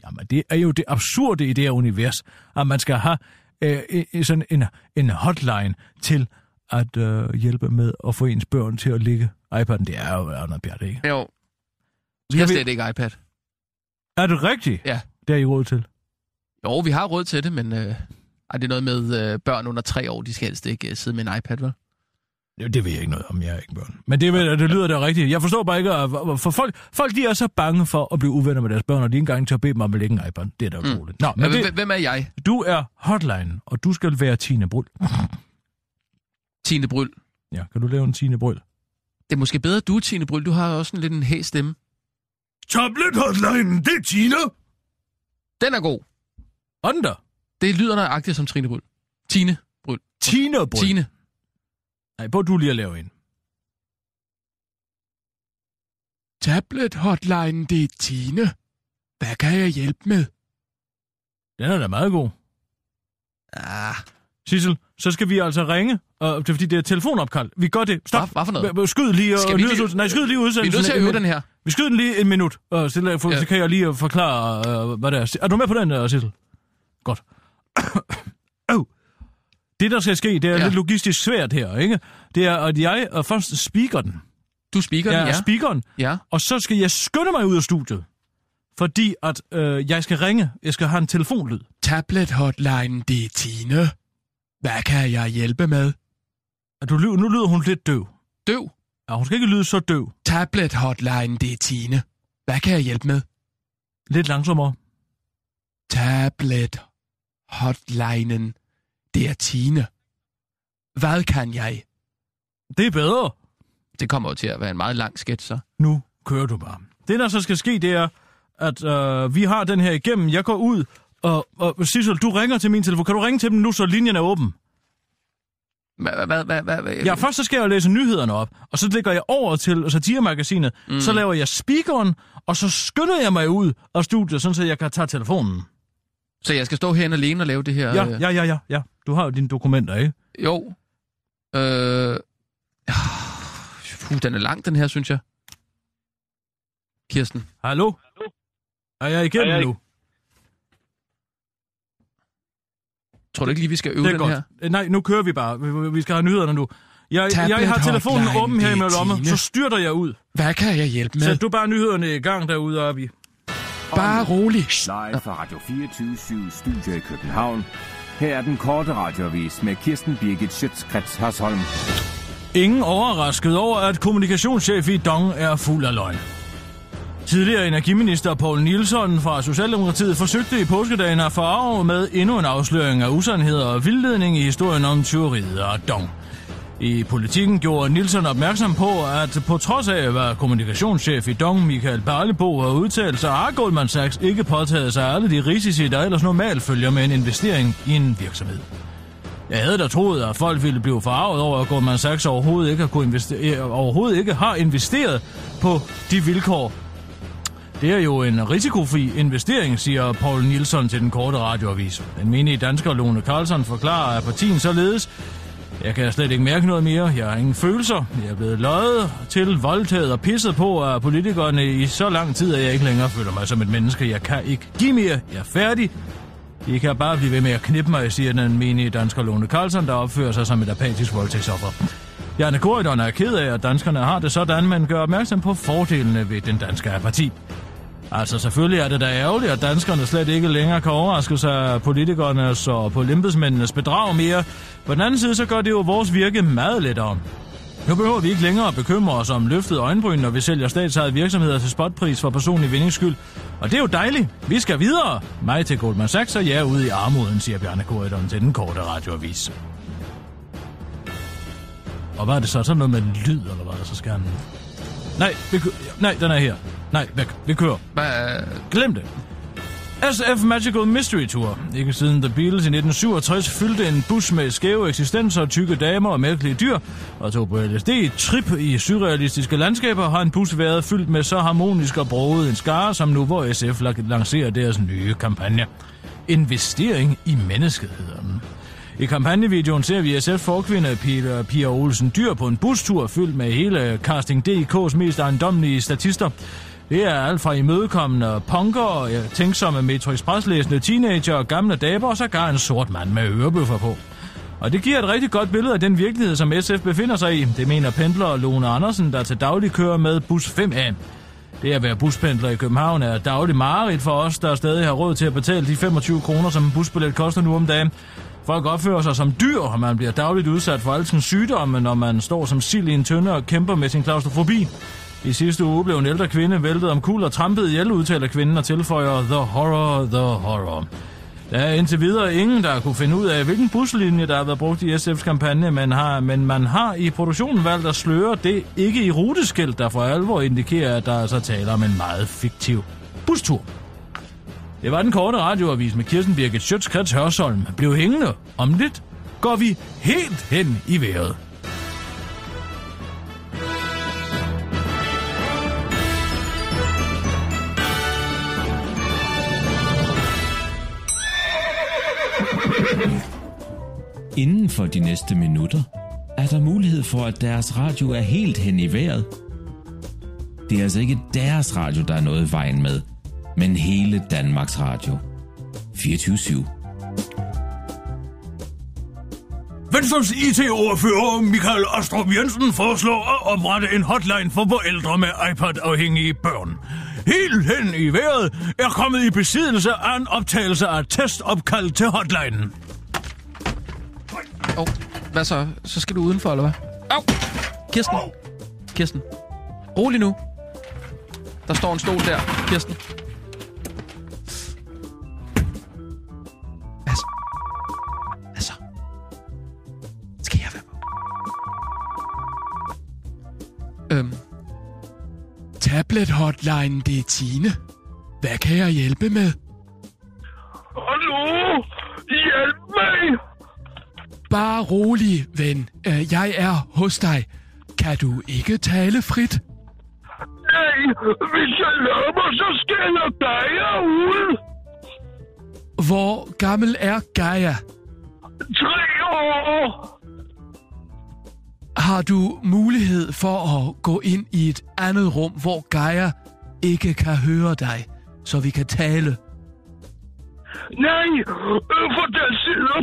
S5: Jamen, det er jo det absurde i det her univers, at man skal have øh, øh, sådan en, en hotline til at øh, hjælpe med at få ens børn til at ligge iPad'en. Det er jo noget pjat, ikke?
S4: Jo. Vi har slet ikke iPad.
S5: Er det rigtigt?
S4: Ja.
S5: Det er I råd til.
S4: Jo, vi har råd til det, men øh, ej, det er noget med øh, børn under tre år. De skal helst ikke øh, sidde med en iPad, vel?
S5: Det, det ved jeg ikke noget om, jeg er ikke børn. Men det, ved- det lyder da rigtigt. Jeg forstår bare ikke, at, for folk, folk de er så bange for at blive uvenner med deres børn, og de ikke engang til at bede dem om at lægge en iPad. Det er da utroligt. Mm. Nå, men
S4: Men
S5: det,
S4: Hvem er jeg?
S5: du er hotline, og du skal være Tine Bryl.
S4: Tine Bryl.
S5: Ja, kan du lave en Tine Bryl?
S4: Det er måske bedre, du, Tine Bryl. Du har også en lidt en hæs stemme.
S5: Tablet hotline, det er Tine.
S4: Den er god.
S5: Under.
S4: Det lyder nøjagtigt som Trine Bryl. Tine Bryl.
S5: Tine Bryl.
S4: Tine.
S5: Nej, prøv du lige at lave en.
S4: Tablet hotline, det er Tine. Hvad kan jeg hjælpe med?
S5: Den er da meget god.
S4: Ah,
S5: Sissel, så skal vi altså ringe, øh, det er fordi det er telefonopkald. Vi gør det. Stop.
S4: Hvad- hvad for noget?
S5: Skyd lige,
S4: Skal
S5: og
S4: vi lige-
S5: Nej, skyd lige
S4: Vi er
S5: udsendelsen.
S4: nødt til at øve den her.
S5: Vi skyder den lige en minut, og så, så kan jeg lige forklare, øh, hvad det er. Er du med på den, uh, Sissel? Godt. [coughs] oh. Det, der skal ske, det er
S4: Ja.
S5: lidt logistisk svært her, ikke? Det er, at jeg først speaker den.
S4: Du speaker den, ja.
S5: speakeren,
S4: Ja.
S5: og så skal jeg skynde mig ud af studiet. Fordi at øh, jeg skal ringe. Jeg skal have en telefonlyd.
S4: Tablet hotline, det er Tine. Hvad kan jeg hjælpe med?
S5: Er du, nu lyder hun lidt døv.
S4: Døv.
S5: Ja, hun skal ikke lyde så døv.
S4: Tablet hotline, det er Tine. Hvad kan jeg hjælpe med?
S5: Lidt langsommere.
S4: Tablet hotlinen, det er Tine. Hvad kan jeg?
S5: Det er bedre.
S4: Det kommer jo til at være en meget lang sketch, så.
S5: Nu kører du bare. Det, der så skal ske, det er, at øh, vi har den her igennem. Jeg går ud, og, og Sissel, du ringer til min telefon. Kan du ringe til dem nu, så linjen er åben?
S4: Hvad, hvad, hvad?
S5: Ja, først så skal jeg læse nyhederne op, og så lægger jeg over til satiremagasinet. Mm. Så laver jeg speakeren, og så skynder jeg mig ud af studiet, sådan så jeg kan tage telefonen.
S4: Så jeg skal stå herinde alene og lave det her?
S5: Ja,
S4: øh,
S5: ja, ja, ja, ja. Du har jo dine dokumenter, ikke?
S4: Jo. Øh... Puh, den er lang, den her, synes jeg. Kirsten.
S5: Hallo? Er jeg igennem
S9: Er jeg
S5: nu?
S4: Tror du ikke lige, vi skal øve
S5: Det er
S4: den
S5: godt.
S4: her?
S5: Øh, Nej, nu kører vi bare. Vi- skal have nyhederne nu. Jeg,
S4: Tablet
S5: jeg har telefonen åben her i min lomme, så styrter jeg ud.
S4: Hvad kan jeg hjælpe med?
S5: Sæt du bare nyhederne i gang derude, Abi.
S4: Bare rolig.
S6: Live fra Radio 24 Studio i København. Her er den korte radiovis med Kirsten Birgit Schøtzgrads Hasholm.
S5: Ingen overrasket over, at kommunikationschef i Dong er fuld af løgn. Tidligere energiminister Poul Nielsen fra Socialdemokratiet forsøgte i påskedagen at farve med endnu en afsløring af usandheder og vildledning i historien om tyveriet af Dong. I politikken gjorde Nielsen opmærksom på, at på trods af, hvad kommunikationschef i Dong Michael Barlebo har udtalt, så har Goldman Sachs ikke påtaget sig alle de risici, der ellers normalt følger med en investering i en virksomhed. Jeg havde da troet, at folk ville blive forarvet over, at Goldman Sachs overhovedet ikke har, kunne investere, eh, overhovedet ikke har investeret på de vilkår. Det er jo en risikofri investering, siger Paul Nielsen til den korte radioavis. Den menige dansker Lone Carlson forklarer, at partien således jeg kan slet ikke mærke noget mere. Jeg har ingen følelser. Jeg er blevet løjet til, voldtaget og pisset på af politikerne i så lang tid, at jeg ikke længere føler mig som et menneske. Jeg kan ikke give mere. Jeg er færdig. I kan bare blive ved med at knippe mig, siger den menige dansker Lone Carlsen, der opfører sig som et apatisk voldtægtsoffer. Janne Korydon er ked af, at danskerne har det sådan, men gør opmærksom på fordelene ved den danske apati. Altså selvfølgelig er det da ærgerligt, at danskerne slet ikke længere kan overraske sig af politikernes og på embedsmændenes bedrag mere. På den anden side, så gør det jo vores virke meget lettere. Nu behøver vi ikke længere at bekymre os om løftet øjenbryn, når vi sælger statsejede virksomheder til spotpris for personlig vindingsskyld. Og det er jo dejligt. Vi skal videre. Mig til Goldman Sachs og jer ude i armoden, siger Bjarne Korydon til den korte radioavis. Og hvad er det så? Sådan noget med lyd, eller hvad? Så skal han... Nej, vi. Nej, den er her. Nej, væk. Vi kører.
S4: Hvad,
S5: Glem det. SF Magical Mystery Tour. Ikke siden The Beatles i 1967 fyldte en bus med skæve eksistenser, tykke damer og mærkelige dyr, og tog på LSD trip i surrealistiske landskaber, har en bus været fyldt med så harmonisk og broget en skare, som nu hvor SF la- lancerer deres nye kampagne. Investering i mennesket hedder den. I kampagnevideoen ser vi SF forkvinde Peter Pia Olsen Dyr på en bustur fyldt med hele Casting DK's mest ejendomlige statister. Det er alt fra imødekommende punker øh, tænksomme Metro Express-læsende teenager og gamle damer, og sågar en sort mand med ørebøffer på. Og det giver et rigtig godt billede af den virkelighed, som SF befinder sig i. Det mener pendler Lone Andersen, der til daglig kører med bus 5A. Det at være buspendler i København er daglig mareridt for os, der stadig har råd til at betale de 25 kroner, som en busbillet koster nu om dagen. Folk opfører sig som dyr, og man bliver dagligt udsat for alskens sygdomme, når man står som sild i en tønde og kæmper med sin klaustrofobi. I sidste uge blev en ældre kvinde væltet om kul og trampet ihjel, udtaler kvinden og tilføjer The horror, the horror. Der er indtil videre ingen, der kunne finde ud af, hvilken buslinje, der har været brugt i SF's kampagne, men, har, men man har i produktionen valgt at sløre det ikke i ruteskilt, der for alvor indikerer, at der altså taler om en meget fiktiv bustur. Det var den korte radioavis med Kirsten Birgit Schøtzgrads Hørsholm. Blev hængende. Om lidt går vi helt hen i vejret.
S6: Inden for de næste minutter er der mulighed for, at deres radio er helt hen i vejret. Det er altså ikke deres radio, der er noget i vejen med, men hele Danmarks Radio. 24
S5: Venstres IT-ordfører Michael Astrup Jensen foreslår at oprette en hotline for forældre med iPad-afhængige børn. Helt hen i vejret er kommet i besiddelse af en optagelse af testopkald til hotlinen.
S10: Åh, oh, hvad så? Så skal du udenfor, eller hvad? Au! Kirsten. Kirsten. Rolig nu. Der står en stol der, Kirsten. Hvad så? Hvad så? Skal jeg være på? Øhm. Tablet hotline, det er Tine. Hvad kan jeg hjælpe med?
S11: Hallo? Hjælp mig!
S10: Bare rolig, ven. Øh, Jeg er hos dig. Kan du ikke tale frit?
S11: Nej, hvis jeg løber, så skælder Gaia ud.
S10: Hvor gammel er Gaia?
S11: Tre år.
S10: Har du mulighed for at gå ind i et andet rum, hvor Gaia ikke kan høre dig, så vi kan tale?
S11: Nej, øh, for der sidder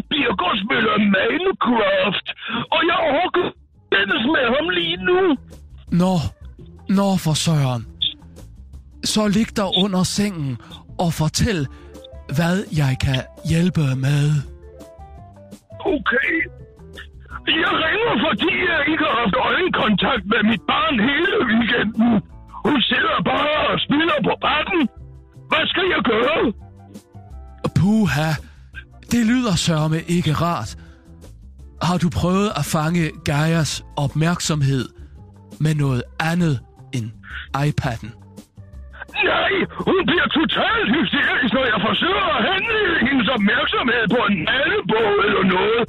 S11: spiller Minecraft, og jeg orker dennes med ham lige nu.
S10: Nå, nå for søren. Så lig dig under sengen og fortæl, hvad jeg kan hjælpe med.
S11: Okay. Jeg ringer, fordi jeg ikke har haft øjenkontakt med mit barn hele weekenden. Hun sidder bare og spiller på bakken. Hvad skal jeg gøre?
S10: Puha, det lyder sørme ikke rart. Har du prøvet at fange Gaias opmærksomhed med noget andet end iPad'en?
S11: Nej, hun bliver totalt hysterisk, når jeg forsøger at henlede hendes opmærksomhed på en malebog eller noget.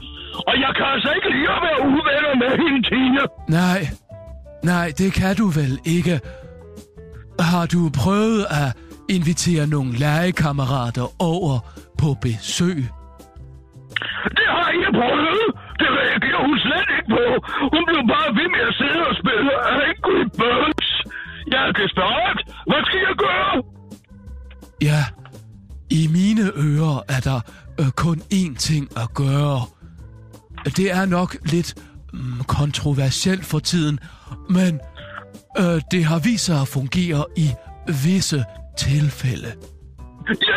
S11: Og jeg kan altså ikke lide at være uvenner med hende, Tine.
S10: Nej, nej, det kan du vel ikke. Har du prøvet at invitere nogle legekammerater over på besøg?
S11: Det har jeg prøvet. Det reagerer hun slet ikke på. Hun blev bare ved med at sidde og spille Angry Birds. Jeg er desperat. Hvad skal jeg gøre?
S10: Ja, i mine ører er der øh, kun én ting at gøre. Det er nok lidt mm, kontroversielt for tiden, men øh, det har vist sig at fungere i visse tilfælde.
S11: Jeg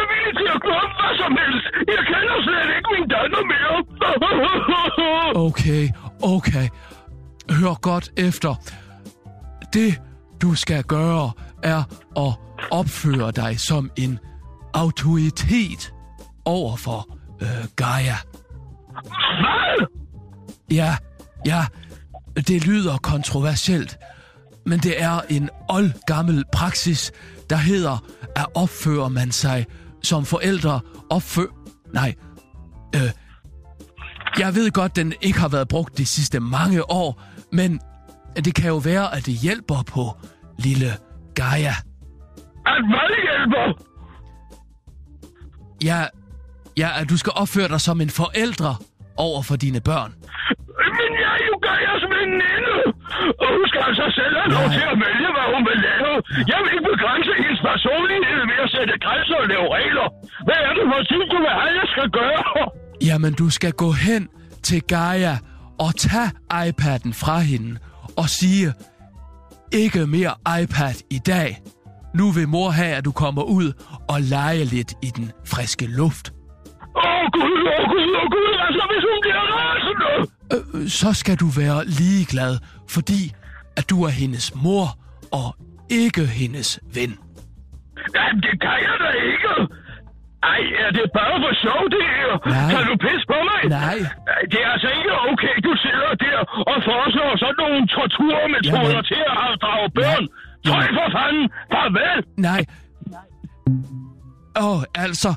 S11: som helst. Jeg kender slet ikke min datter mere. [laughs]
S10: Okay, okay. Hør godt efter. Det, du skal gøre, er at opføre dig som en autoritet over for øh, Gaia.
S11: Hvad?
S10: Ja, ja, det lyder kontroversielt, men det er en oldgammel praksis, der hedder, at opfører man sig som forældre opfør... Nej, øh, jeg ved godt, den ikke har været brugt de sidste mange år, men det kan jo være, at det hjælper på lille Gaia.
S11: At hvad hjælper?
S10: Ja, ja, at du skal opføre dig som en forældre over for dine børn.
S11: Men jeg er jo Gaias veninde. Og hun skal altså selv have lov til at vælge, hvad hun vil lave. Jeg vil ikke begrænse hendes personlighed ved at sætte grænser og lave regler. Hvad er det for ting, du vil have, jeg skal gøre?
S10: Jamen, du skal gå hen til Gaia og tage iPad'en fra hende og sige, ikke mere iPad i dag. Nu vil mor have, at du kommer ud og leger lidt i den friske luft.
S11: Åh oh, gud, åh oh, gud, åh oh, gud, altså hvis hun bliver rasende.
S10: Øh, så skal du være ligeglad, fordi at du er hendes mor og ikke hendes ven.
S11: Jamen, det kan jeg da ikke. Ej, er det bare for sjov, det her?
S10: Nej.
S11: Kan du pisse på mig?
S10: Nej.
S11: Ej, Det er altså ikke okay, du sidder der og foreslår sådan nogle torturmetoder
S10: Jamen.
S11: til at afdrage børn. Tøj for fanden, farvel.
S10: Nej. Åh, altså,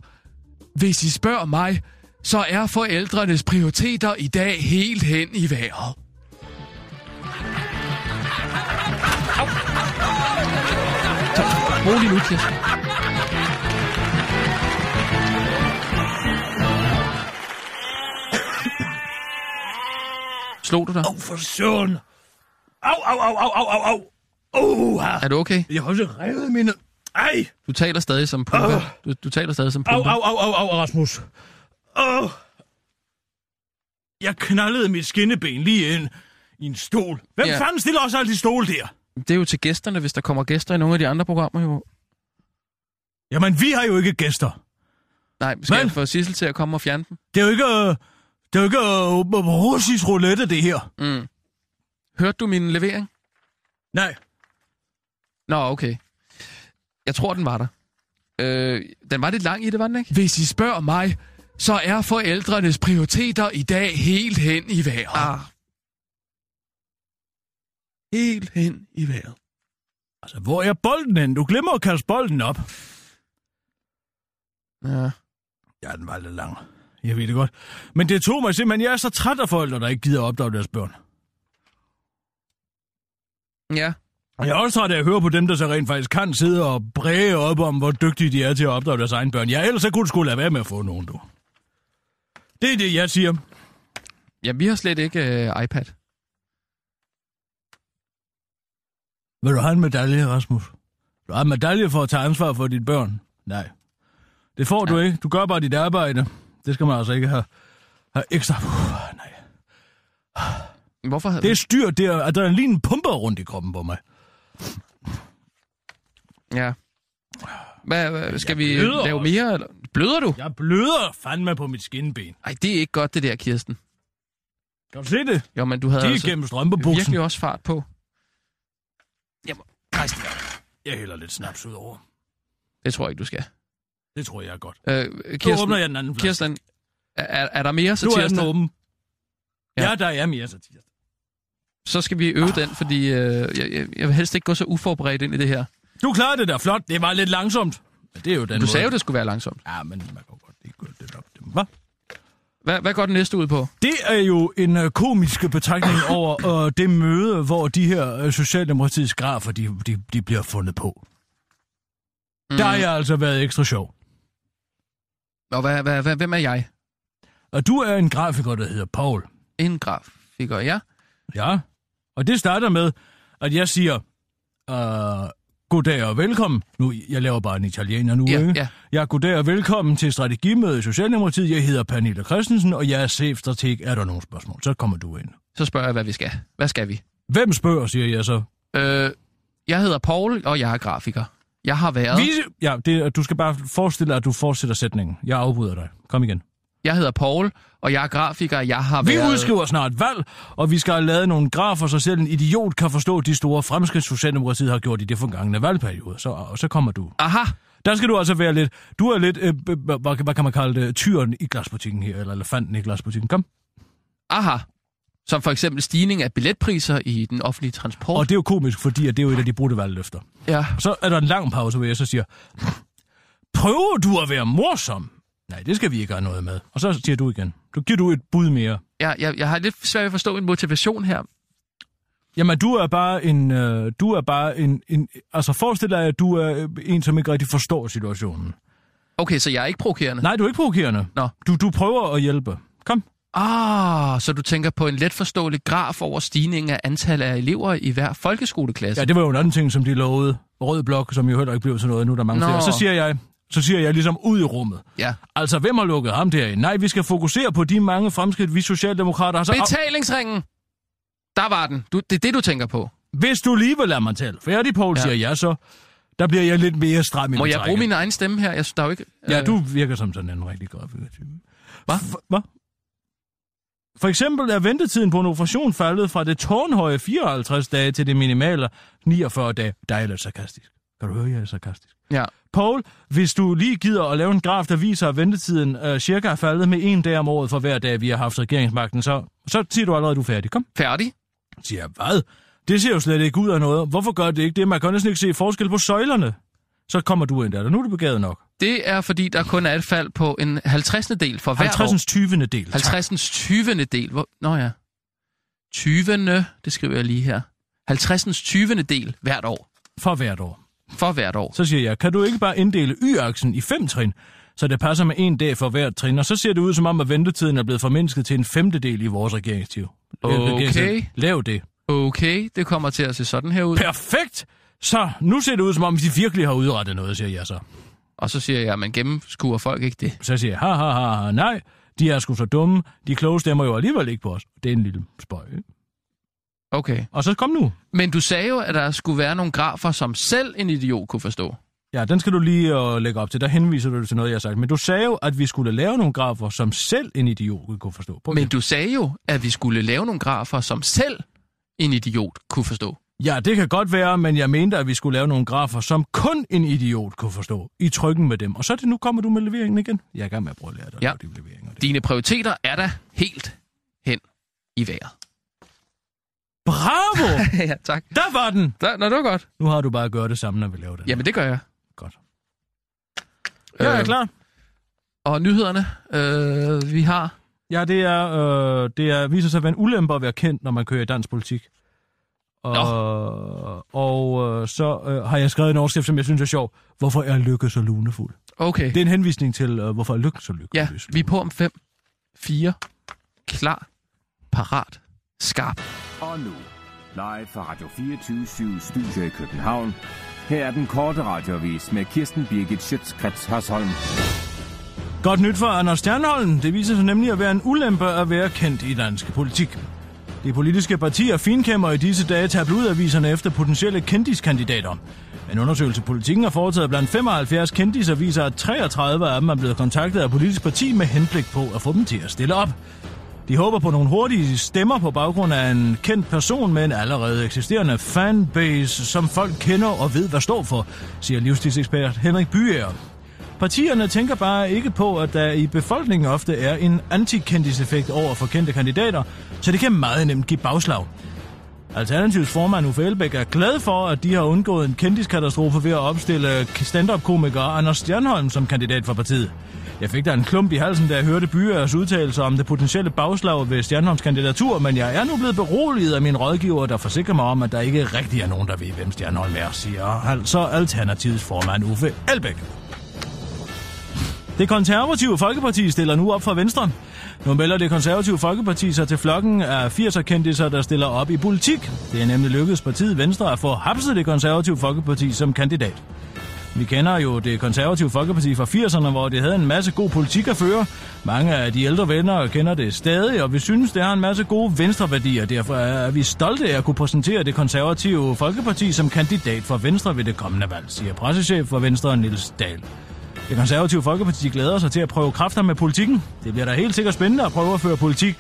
S10: hvis I spørger mig, så er forældrenes prioriteter i dag helt hen i vejret. Så, rolig nu, Kirsten.
S4: Slog du dig?
S5: Au, for søren. Au, au, au, au, au, au, au. Uh,
S4: Er du okay?
S5: jeg har også revet mine... Ej!
S4: Du taler stadig som pumpe. Du, du taler stadig som
S5: Au,
S4: pumpe.
S5: au, au, au, au, Rasmus. Åh. Jeg knaldede mit skinneben lige ind i en stol. Hvem
S4: Ja.
S5: fanden stiller også altid stol der?
S4: Det er jo til gæsterne, hvis der kommer gæster i nogle af de andre programmer jo.
S5: Jamen, vi har jo ikke gæster.
S4: Nej, skal
S5: Men-
S4: jeg få Sissel til at komme og fjerne den?
S5: Det er jo ikke... øh, Det er jo ikke uh, russisk roulette, det her.
S4: Mm. Hørte du min levering?
S5: Nej.
S4: Nå, okay. Jeg tror, den var der. Øh, den var lidt lang i det, var den ikke? Hvis I spørger mig, så er forældrenes prioriteter i dag helt hen i vejret. Ah. Helt hen i vejret.
S5: Altså, hvor er bolden hen? Du glemmer at kaste bolden op.
S4: Ja.
S5: Ja, den var lidt lang. Jeg ved det godt. Men det tog mig simpelthen, jeg er så træt af forældre, der ikke gider at opdrage deres børn.
S4: Ja.
S5: Jeg er også træt af at høre på dem, der så rent faktisk kan sidde og bræge op om, hvor dygtige de er til at opdrage deres egne børn. Ja, ellers så kunne du sgu lade være med at få nogen, du. Det er det, jeg siger.
S4: Ja, vi har slet ikke øh, iPad.
S5: Vil du have en medalje, Rasmus? Du har en medalje for at tage ansvar for dit børn? Nej. Det får ja. du ikke. Du gør bare dit arbejde. Det skal man altså ikke have, have ekstra... Uh, nej.
S4: Hvorfor?
S5: Det er styr, det er adrenalin pumper rundt i kroppen på mig.
S4: Ja. Hvad, hvad skal
S5: Jeg
S4: vi lave mere? Eller? Bløder du?
S5: Jeg bløder fandme på mit skinben.
S4: Nej, det er ikke godt, det der, Kirsten.
S5: Kan du se det?
S4: Jo, men du havde
S5: Det er
S4: altså
S5: igennem strømpebuksen.
S4: virkelig også fart på. Jamen, rejs dig op.
S5: Jeg hælder lidt snaps ud over.
S4: Det tror jeg ikke, du skal.
S5: Det tror jeg er godt.
S4: Øh, Kirsten,
S5: åbner jeg den anden flaske.
S4: Kirsten er, er der mere
S5: Nu er den
S4: satirsdag?
S5: åben.
S4: Ja.
S5: Ja, der er mere satirsdag.
S4: Så skal vi øve den, fordi øh, jeg, jeg, vil helst ikke gå så uforberedt ind i det her.
S5: Du klarede det der flot. Det var lidt langsomt. Det er jo den
S4: Du
S5: måde.
S4: sagde jo, det skulle være langsomt.
S5: Ja, men man kan godt lige gå lidt op. Hvad?
S4: Hvad, hvad går den næste ud på?
S5: Det er jo en uh, komisk betragtning [laughs] over uh, det møde, hvor de her uh, Socialdemokratiets grafer, de, de, de bliver fundet på. Mm. Der har jeg altså været ekstra sjov.
S4: Og hvad, hvad, hvad, hvem er jeg?
S5: Og du er en grafiker, der hedder Paul.
S4: En grafiker, ja.
S5: Ja, og det starter med, at jeg siger, uh, goddag og velkommen. Nu, jeg laver bare en italiener nu,
S4: Ja,
S5: ikke?
S4: ja.
S5: Ja, goddag og velkommen til strategimødet i Socialdemokratiet. Jeg hedder Pernille Christensen, og jeg er chefstrateg. Er der nogle spørgsmål? Så kommer du ind.
S4: Så spørger jeg, hvad vi skal. Hvad skal vi?
S5: Hvem spørger, siger jeg så.
S4: Øh, jeg hedder Paul, og jeg er grafiker. Jeg har været...
S5: Vi, ja, det, du skal bare forestille dig, at du fortsætter sætningen. Jeg afbryder dig. Kom igen.
S4: Jeg hedder Paul, og jeg er grafiker. Jeg har
S5: Vi
S4: været...
S5: udskriver snart valg, og vi skal have lavet nogle grafer, så selv en idiot kan forstå de store fremskridt, Socialdemokratiet har gjort i det forgangne valgperiode. Så, og så kommer du.
S4: Aha!
S5: Der skal du altså være lidt... Du er lidt... Øh, hvad, hvad kan man kalde det? Tyren i glasbutikken her, eller elefanten i glasbutikken. Kom.
S4: Aha! Som for eksempel stigning af billetpriser i den offentlige transport.
S5: Og det er jo komisk, fordi det er jo et af de brudte valgløfter.
S4: Ja.
S5: Så er der en lang pause, hvor jeg så siger... Prøver du at være morsom? Nej, det skal vi ikke have noget med. Og så siger du igen. Du giver du et bud mere.
S4: Jeg, jeg, jeg har lidt svært ved at forstå en motivation her.
S5: Jamen, du er bare en... Øh, du er bare en, en... Altså, forestil dig, at du er en, som ikke rigtig forstår situationen.
S4: Okay, så jeg er ikke provokerende?
S5: Nej, du er ikke provokerende.
S4: Nå.
S5: Du, du prøver at hjælpe. Kom.
S4: Ah, så du tænker på en let forståelig graf over stigningen af antallet af elever i hver folkeskoleklasse?
S5: Ja, det var jo en anden ting, som de lovede. Rød blok, som jo heller ikke blev til noget. Nu er der mange
S4: Nå.
S5: flere. Så siger jeg... Så siger jeg ligesom ud i rummet.
S4: Ja.
S5: Altså, hvem har lukket ham derinde? Nej, vi skal fokusere på de mange fremskridt, vi socialdemokrater har så...
S4: Betalingsringen! Der var den. Du, det er det, du tænker på.
S5: Hvis du lige vil lade mig tale færdig, Poul,
S4: Ja.
S5: ja. siger jeg så, der bliver jeg lidt mere stram i
S4: Må jeg
S5: betrækket.
S4: bruge min egen stemme her? Jeg der er jo ikke...
S5: Ja,
S4: øh,
S5: du virker som sådan en rigtig grafiker-type.
S4: Hvad?
S5: Hvad? For eksempel er ventetiden på en operation faldet fra det tårnhøje 54 dage til det minimale 49 dage. Der er lidt sarkastisk. Kan du høre, jeg er sarkastisk?
S4: Ja.
S5: Paul, hvis du lige gider at lave en graf, der viser, at ventetiden øh, cirka er faldet med en dag om året for hver dag, vi har haft regeringsmagten, så, så siger du allerede, at du er færdig. Kom.
S4: Færdig?
S5: Siger jeg, hvad? Det ser jo slet ikke ud af noget. Hvorfor gør det ikke det? Man kan næsten ikke se forskel på søjlerne. Så kommer du ind der. Nu er du begavet nok.
S4: Det er, fordi der kun er et fald på en 50. del for hver
S5: 50.
S4: år.
S5: 20. del.
S4: 50. 20. del. Hvor... Nå ja. 20. Det skriver jeg lige her. 50. 20. del hvert år.
S5: For hvert år.
S4: For hvert år.
S5: Så siger jeg, kan du ikke bare inddele y-aksen i fem trin? så det passer med en dag for hvert trin. Og så ser det ud som om, at ventetiden er blevet formindsket til en femtedel i vores regeringstid.
S4: Okay.
S5: Lav det.
S4: Okay, det kommer til at se sådan her ud.
S5: Perfekt! Så nu ser det ud som om, de virkelig har udrettet noget, siger jeg så.
S4: Og så siger jeg, men gennemskuer folk ikke det?
S5: Så siger jeg, ha, ha, ha, ha, nej, de er sgu så dumme. De kloge stemmer jo alligevel ikke på os. Det er en lille spøj. ikke?
S4: Okay.
S5: Og så kom nu.
S4: Men du sagde jo, at der skulle være nogle grafer, som selv en idiot kunne forstå.
S5: Ja, den skal du lige uh, lægge op til. Der henviser du til noget, jeg har sagt. Men du sagde jo, at vi skulle lave nogle grafer, som selv en idiot kunne forstå. Prøv
S4: Men du sagde jo, at vi skulle lave nogle grafer, som selv en idiot kunne forstå.
S5: Ja, det kan godt være, men jeg mente, at vi skulle lave nogle grafer, som kun en idiot kunne forstå. I trykken med dem. Og så er det nu kommer du med leveringen igen. Jeg er i gang med at prøve at lære dig at
S4: Ja.
S5: de leveringer.
S4: Dine prioriteter er da helt hen i vejret.
S5: Bravo! [laughs]
S4: ja, tak.
S5: Der var den!
S4: Der, nå, det var godt.
S5: Nu har du bare at gøre det samme, når vi laver det.
S4: Jamen, det gør jeg.
S5: Godt. Jeg er
S4: Øh,
S5: klar.
S4: Og nyhederne, øh, vi har...
S5: Ja, det er, øh, det er, viser sig at være en ulempe at være kendt, når man kører i dansk politik. Og, og øh, så øh, har jeg skrevet en overskrift, som jeg synes er sjov. Hvorfor er Lykke så lunefuld?
S4: Okay.
S5: Det er en henvisning til, øh, hvorfor er Lykke så lykke.
S4: Ja, vi er på om 5, 4, klar, parat, skarp.
S6: Og nu, live fra Radio 24 Studio i København. Her er den korte radiovis med Kirsten Birgit Schøtzgrads Hasholm.
S5: Godt nyt for Anders Stjernholm. Det viser sig nemlig at være en ulempe at være kendt i dansk politik. De politiske partier finkæmmer i disse dage tabloidaviserne efter potentielle kendiskandidater. En undersøgelse politikken har foretaget blandt 75 kendiser viser, at 33 af dem er blevet kontaktet af politisk parti med henblik på at få dem til at stille op. De håber på nogle hurtige stemmer på baggrund af en kendt person med en allerede eksisterende fanbase, som folk kender og ved, hvad står for, siger livstidsekspert Henrik Byer. Partierne tænker bare ikke på, at der i befolkningen ofte er en antikendiseffekt over for kendte kandidater, så det kan meget nemt give bagslag. Alternativets formand Uffe Elbæk er glad for, at de har undgået en kendiskatastrofe ved at opstille stand-up-komiker Anders Stjernholm som kandidat for partiet. Jeg fik da en klump i halsen, da jeg hørte Byers udtalelser om det potentielle bagslag ved Stjernholms kandidatur, men jeg er nu blevet beroliget af min rådgiver, der forsikrer mig om, at der ikke rigtig er nogen, der ved, hvem Stjernholm er, siger altså Alternativets formand Uffe Elbæk. Det konservative Folkeparti stiller nu op for Venstre. Nu melder det konservative Folkeparti sig til flokken af 80'er kendtiser, der stiller op i politik. Det er nemlig lykkedes partiet Venstre at få hapset det konservative Folkeparti som kandidat. Vi kender jo det konservative Folkeparti fra 80'erne, hvor det havde en masse god politik at føre. Mange af de ældre venner kender det stadig, og vi synes, det har en masse gode venstreværdier. Derfor er vi stolte af at kunne præsentere det konservative Folkeparti som kandidat for Venstre ved det kommende valg, siger pressechef for Venstre Nils Dahl. Det konservative Folkeparti glæder sig til at prøve kræfter med politikken. Det bliver da helt sikkert spændende at prøve at føre politik.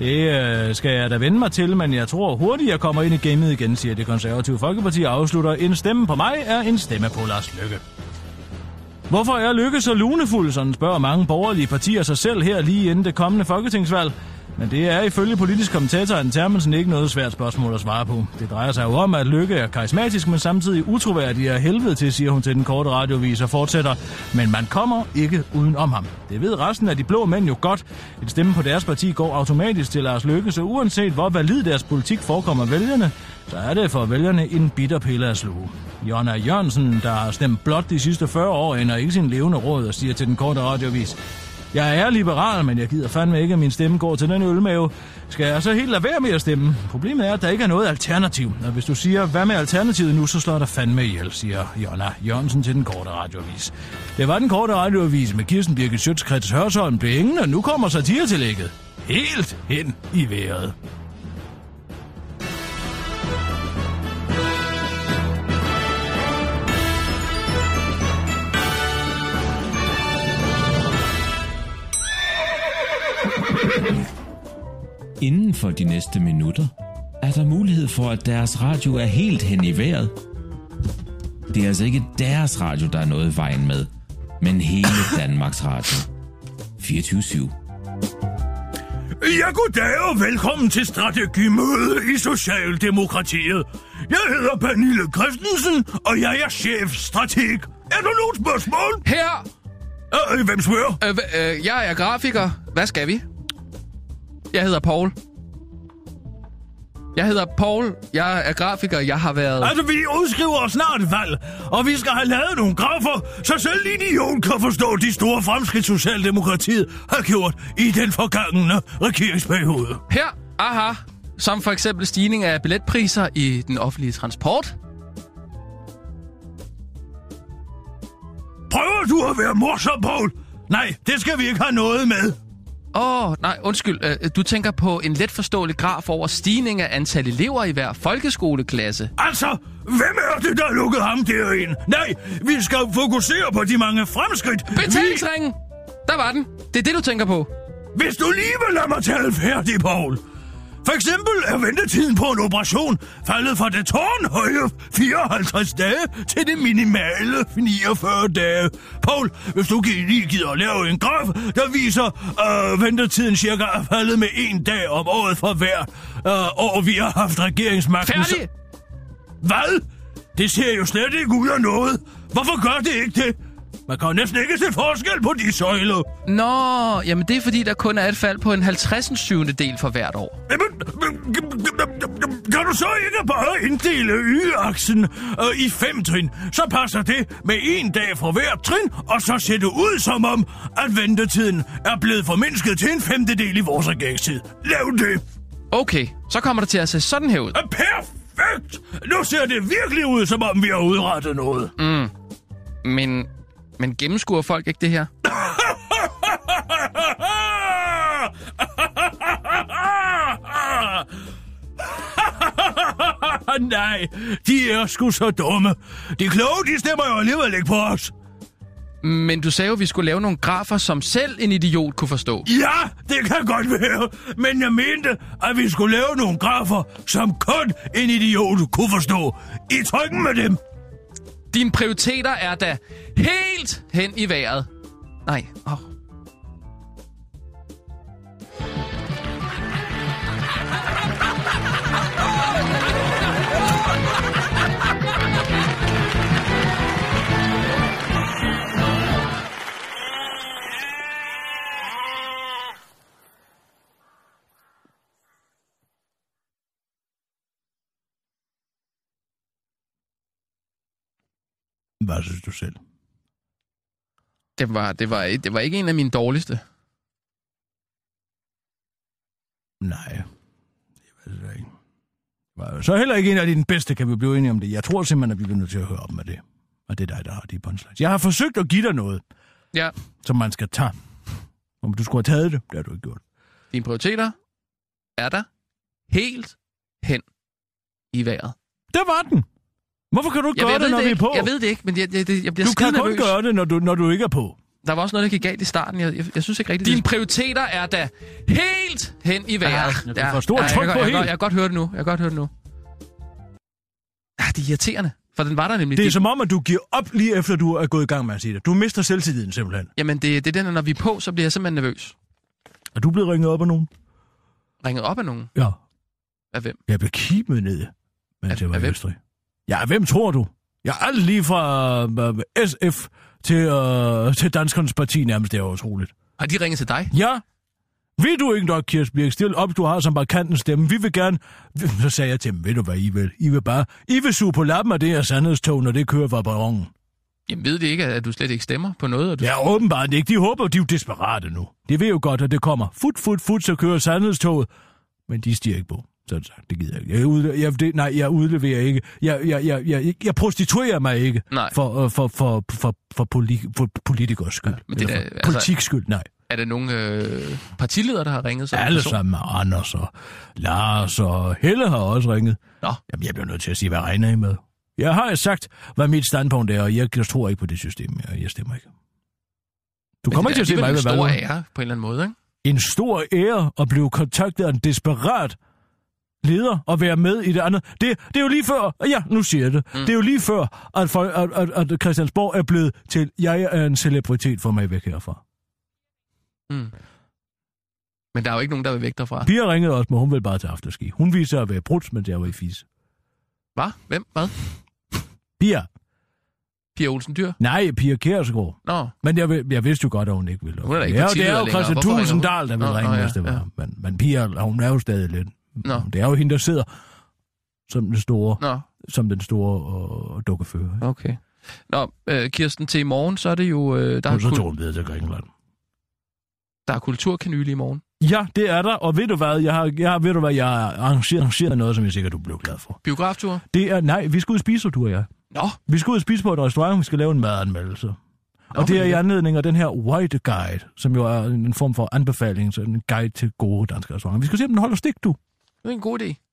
S5: Det øh, skal jeg da vende mig til, men jeg tror hurtigt, jeg kommer ind i gamet igen, siger det konservative Folkeparti og afslutter. En stemme på mig er en stemme på Lars Lykke. Hvorfor er Lykke så lunefuld, sådan spørger mange borgerlige partier sig selv her lige inden det kommende folketingsvalg. Men det er ifølge politisk kommentator Anne Termensen ikke noget svært spørgsmål at svare på. Det drejer sig jo om, at Lykke er karismatisk, men samtidig utroværdig af helvede til, siger hun til den korte radiovis og fortsætter. Men man kommer ikke uden om ham. Det ved resten af de blå mænd jo godt. Et stemme på deres parti går automatisk til Lars Lykke, så uanset hvor valid deres politik forekommer vælgerne, så er det for vælgerne en bitter pille at sluge. Jonna Jørgensen, der har stemt blot de sidste 40 år, ender ikke sin levende råd og siger til den korte radiovis, jeg er liberal, men jeg gider fandme ikke, at min stemme går til den ølmave. Skal jeg så helt lade være med at stemme? Problemet er, at der ikke er noget alternativ. Og hvis du siger, hvad med alternativet nu, så slår der fandme ihjel, siger Jonna Jørgensen til den korte radioavis. Det var den korte radioavis med Kirsten Birgit Sjøtskrets Hørsholm blev ingen, og nu kommer satiretillægget. Helt hen i vejret.
S9: Inden for de næste minutter er der mulighed for, at deres radio er helt hen i vejret. Det er altså ikke deres radio, der er noget i vejen med, men hele [laughs] Danmarks Radio. 24
S11: Ja, goddag og velkommen til strategimøde i Socialdemokratiet. Jeg hedder Pernille Christensen, og jeg er chefstrateg. Er der nogen spørgsmål?
S4: Her!
S11: Øh, hvem spørger?
S4: Øh, øh, jeg er grafiker. Hvad skal vi? Jeg hedder Paul. Jeg hedder Paul. Jeg er grafiker. Jeg har været...
S5: Altså, vi udskriver snart et valg, og vi skal have lavet nogle grafer, så selv en idiot kan forstå de store fremskridt, Socialdemokratiet har gjort i den forgangne regeringsperiode.
S4: Her, aha, som for eksempel stigning af billetpriser i den offentlige transport.
S5: Prøver du at være morsom, Paul? Nej, det skal vi ikke have noget med.
S4: Åh, oh, nej, undskyld. Øh, Du tænker på en let forståelig graf over stigning af antal elever i hver folkeskoleklasse.
S5: Altså, hvem er det, der lukket ham derind? Nej, vi skal fokusere på de mange fremskridt.
S4: Betalingsringen! Der var den. Det er det, du tænker på.
S5: Hvis du lige vil lade mig tale færdig, Paul. For eksempel er ventetiden på en operation faldet fra det tårnhøje 54 dage til det minimale 49 dage. Paul, hvis du lige gider at lave en graf, der viser, at øh, ventetiden cirka er faldet med en dag om året for hver øh, år, vi har haft regeringsmagten.
S4: Færdig!
S5: Hvad? Det ser jo slet ikke ud af noget. Hvorfor gør det ikke det? Man kan jo næsten ikke se forskel på de søjler.
S4: Nå, jamen det er fordi, der kun er et fald på en 50 syvende del for hvert år.
S5: Jamen, kan du så ikke bare inddele y-aksen øh, i fem trin? Så passer det med en dag for hver trin, og så ser det ud som om, at ventetiden er blevet formindsket til en femtedel i vores regeringstid. Lav det!
S4: Okay, så kommer det til at se sådan her ud.
S5: Er Perfekt! Nu ser det virkelig ud, som om vi har udrettet noget.
S4: Mm. Men, men gennemskuer folk ikke det her? [laughs]
S5: Nej, de er sgu så dumme. De kloge, de stemmer jo alligevel ikke på os.
S4: Men du sagde jo, at vi skulle lave nogle grafer, som selv en idiot kunne forstå.
S5: Ja, det kan godt være. Men jeg mente, at vi skulle lave nogle grafer, som kun en idiot kunne forstå. I trykken med dem.
S4: Dine prioriteter er da helt hen i vejret. Nej, åh.
S5: Hvad synes du selv?
S4: Det var, det, var, det var ikke en af mine dårligste.
S5: Nej, det ved jeg ikke. Var Så heller ikke en af dine bedste, kan vi blive enige om det. Jeg tror simpelthen, at vi bliver nødt til at høre op med det. Og det er dig, der har de punchlines. Jeg har forsøgt at give dig noget,
S4: Ja,
S5: som man skal tage. Om du skulle have taget det, det har du ikke gjort.
S4: dine prioriteter er der helt hen i vejret.
S5: Det var den. Hvorfor kan du ikke
S4: Jeg,
S5: gøre
S4: jeg,
S5: det,
S4: ved
S5: når
S4: det
S5: vi er på?
S4: jeg ved det ikke, men jeg, jeg, jeg, jeg bliver
S5: du kan kun
S4: nervøs.
S5: gøre det, når du, når du ikke er på.
S4: Der var også noget, der gik galt i starten. Jeg, jeg, jeg synes ikke rigtigt... Dine prioriteter er da helt hen i vejret.
S5: Ah, du får stort
S4: jeg,
S5: tryk
S4: kan,
S5: på
S4: jeg, jeg,
S5: helt.
S4: jeg, jeg kan godt høre det nu. Jeg kan godt høre det nu. Ja, det er irriterende. For den var der nemlig.
S5: Det er som om, at du giver op lige efter, du er gået i gang med at sige det. Du mister selvtilliden simpelthen.
S4: Jamen, det, det er den, når vi er på, så bliver jeg simpelthen nervøs.
S5: Er du blevet ringet op af nogen?
S4: Ringet op af nogen?
S5: Ja.
S4: Af hvem?
S5: Jeg blev kimet ned, mens
S4: Af-
S5: jeg var i? Østrig. Ja, hvem tror du? Jeg er alt lige fra uh, SF til, uh, til Danskernes Parti nærmest. Det er utroligt.
S4: Har de ringet til dig?
S5: Ja. Ved du ikke nok, Kirsbjerg? Stil op, du har som markanten stemme. Vi vil gerne... Så sagde jeg til dem, ved du hvad I vil? I vil bare... I vil suge på lappen af det her sandhedstog, når det kører fra perronen.
S4: Jamen, ved de ikke, at du slet ikke stemmer på noget? Og du...
S5: Ja, åbenbart ikke. De håber, de er jo desperate nu. De ved jo godt, at det kommer. Fut, fut, fut, så kører sandhedstoget. Men de stiger ikke på. Sådan sagt, det gider jeg ikke. Jeg, udle- jeg, det, nej, jeg udleverer ikke. Jeg, jeg, jeg, jeg, jeg prostituerer mig ikke
S4: Nej.
S5: for, øh, for, for, for, for, poli, for politikers skyld.
S4: men det
S5: Eller
S4: er
S5: for
S4: altså-
S5: politiks skyld, nej.
S4: Er der nogle øh, partiledere, der har ringet? Som
S5: Alle
S4: person?
S5: sammen. Anders og Lars og Helle har også ringet.
S4: Nå.
S5: Jamen, jeg bliver nødt til at sige, hvad regner I med? Jeg har sagt, hvad mit standpunkt er, og jeg tror ikke på det system. Jeg, jeg stemmer ikke. Du
S4: Men
S5: kommer ikke til at se mig
S4: alligevel en stor ære, på en eller anden måde, ikke?
S5: en stor ære at blive kontaktet af en desperat leder og være med i det andet. Det, det er jo lige før, ja, nu siger jeg det, mm. det er jo lige før, at, for, at, at, at Christiansborg er blevet til, jeg er en celebritet for mig væk herfra.
S4: Mm. Men der er jo ikke nogen, der vil væk derfra.
S5: Pia ringede også, men hun vil bare til afterski. Hun viser sig at være brudt, men jeg var i fis.
S4: Hvad? Hvem? Hvad?
S5: Pia?
S4: Pia Olsen Dyr?
S5: Nej, Pia Kjærsgaard.
S4: Nå,
S5: Men jeg, jeg vidste jo godt, at hun ikke ville.
S4: Hun er da ikke
S5: ja, det er jo. Christian? Tulsendal, der vil
S4: Nå,
S5: ringe,
S4: nå, ja,
S5: hvis det var.
S4: ja.
S5: Men, men Pia, hun er jo stadig lidt.
S4: Nå.
S5: Det er jo hende, der sidder som den store,
S4: Nå,
S5: som den store øh, dukkefører.
S4: okay. Nå, øh, Kirsten, til i morgen, så er det jo... Øh, der, er
S5: så tog hun videre til Grækenland.
S4: der er kulturkanyle i morgen.
S5: Ja, det er der, og ved du hvad, jeg har, jeg har, ved du hvad, jeg har arrangeret, arrangeret noget, som jeg sikkert du blev glad for.
S4: Biograftur?
S5: Det er, nej, vi skal ud og spise, du og jeg.
S4: Nå,
S5: Vi skal ud og spise på et restaurant, vi skal lave en madanmeldelse. Og det er i anledning af den her White Guide, som jo er en form for anbefaling, så en guide til gode danske restauranter. Vi skal se, om den holder stik, du
S4: det er en god idé.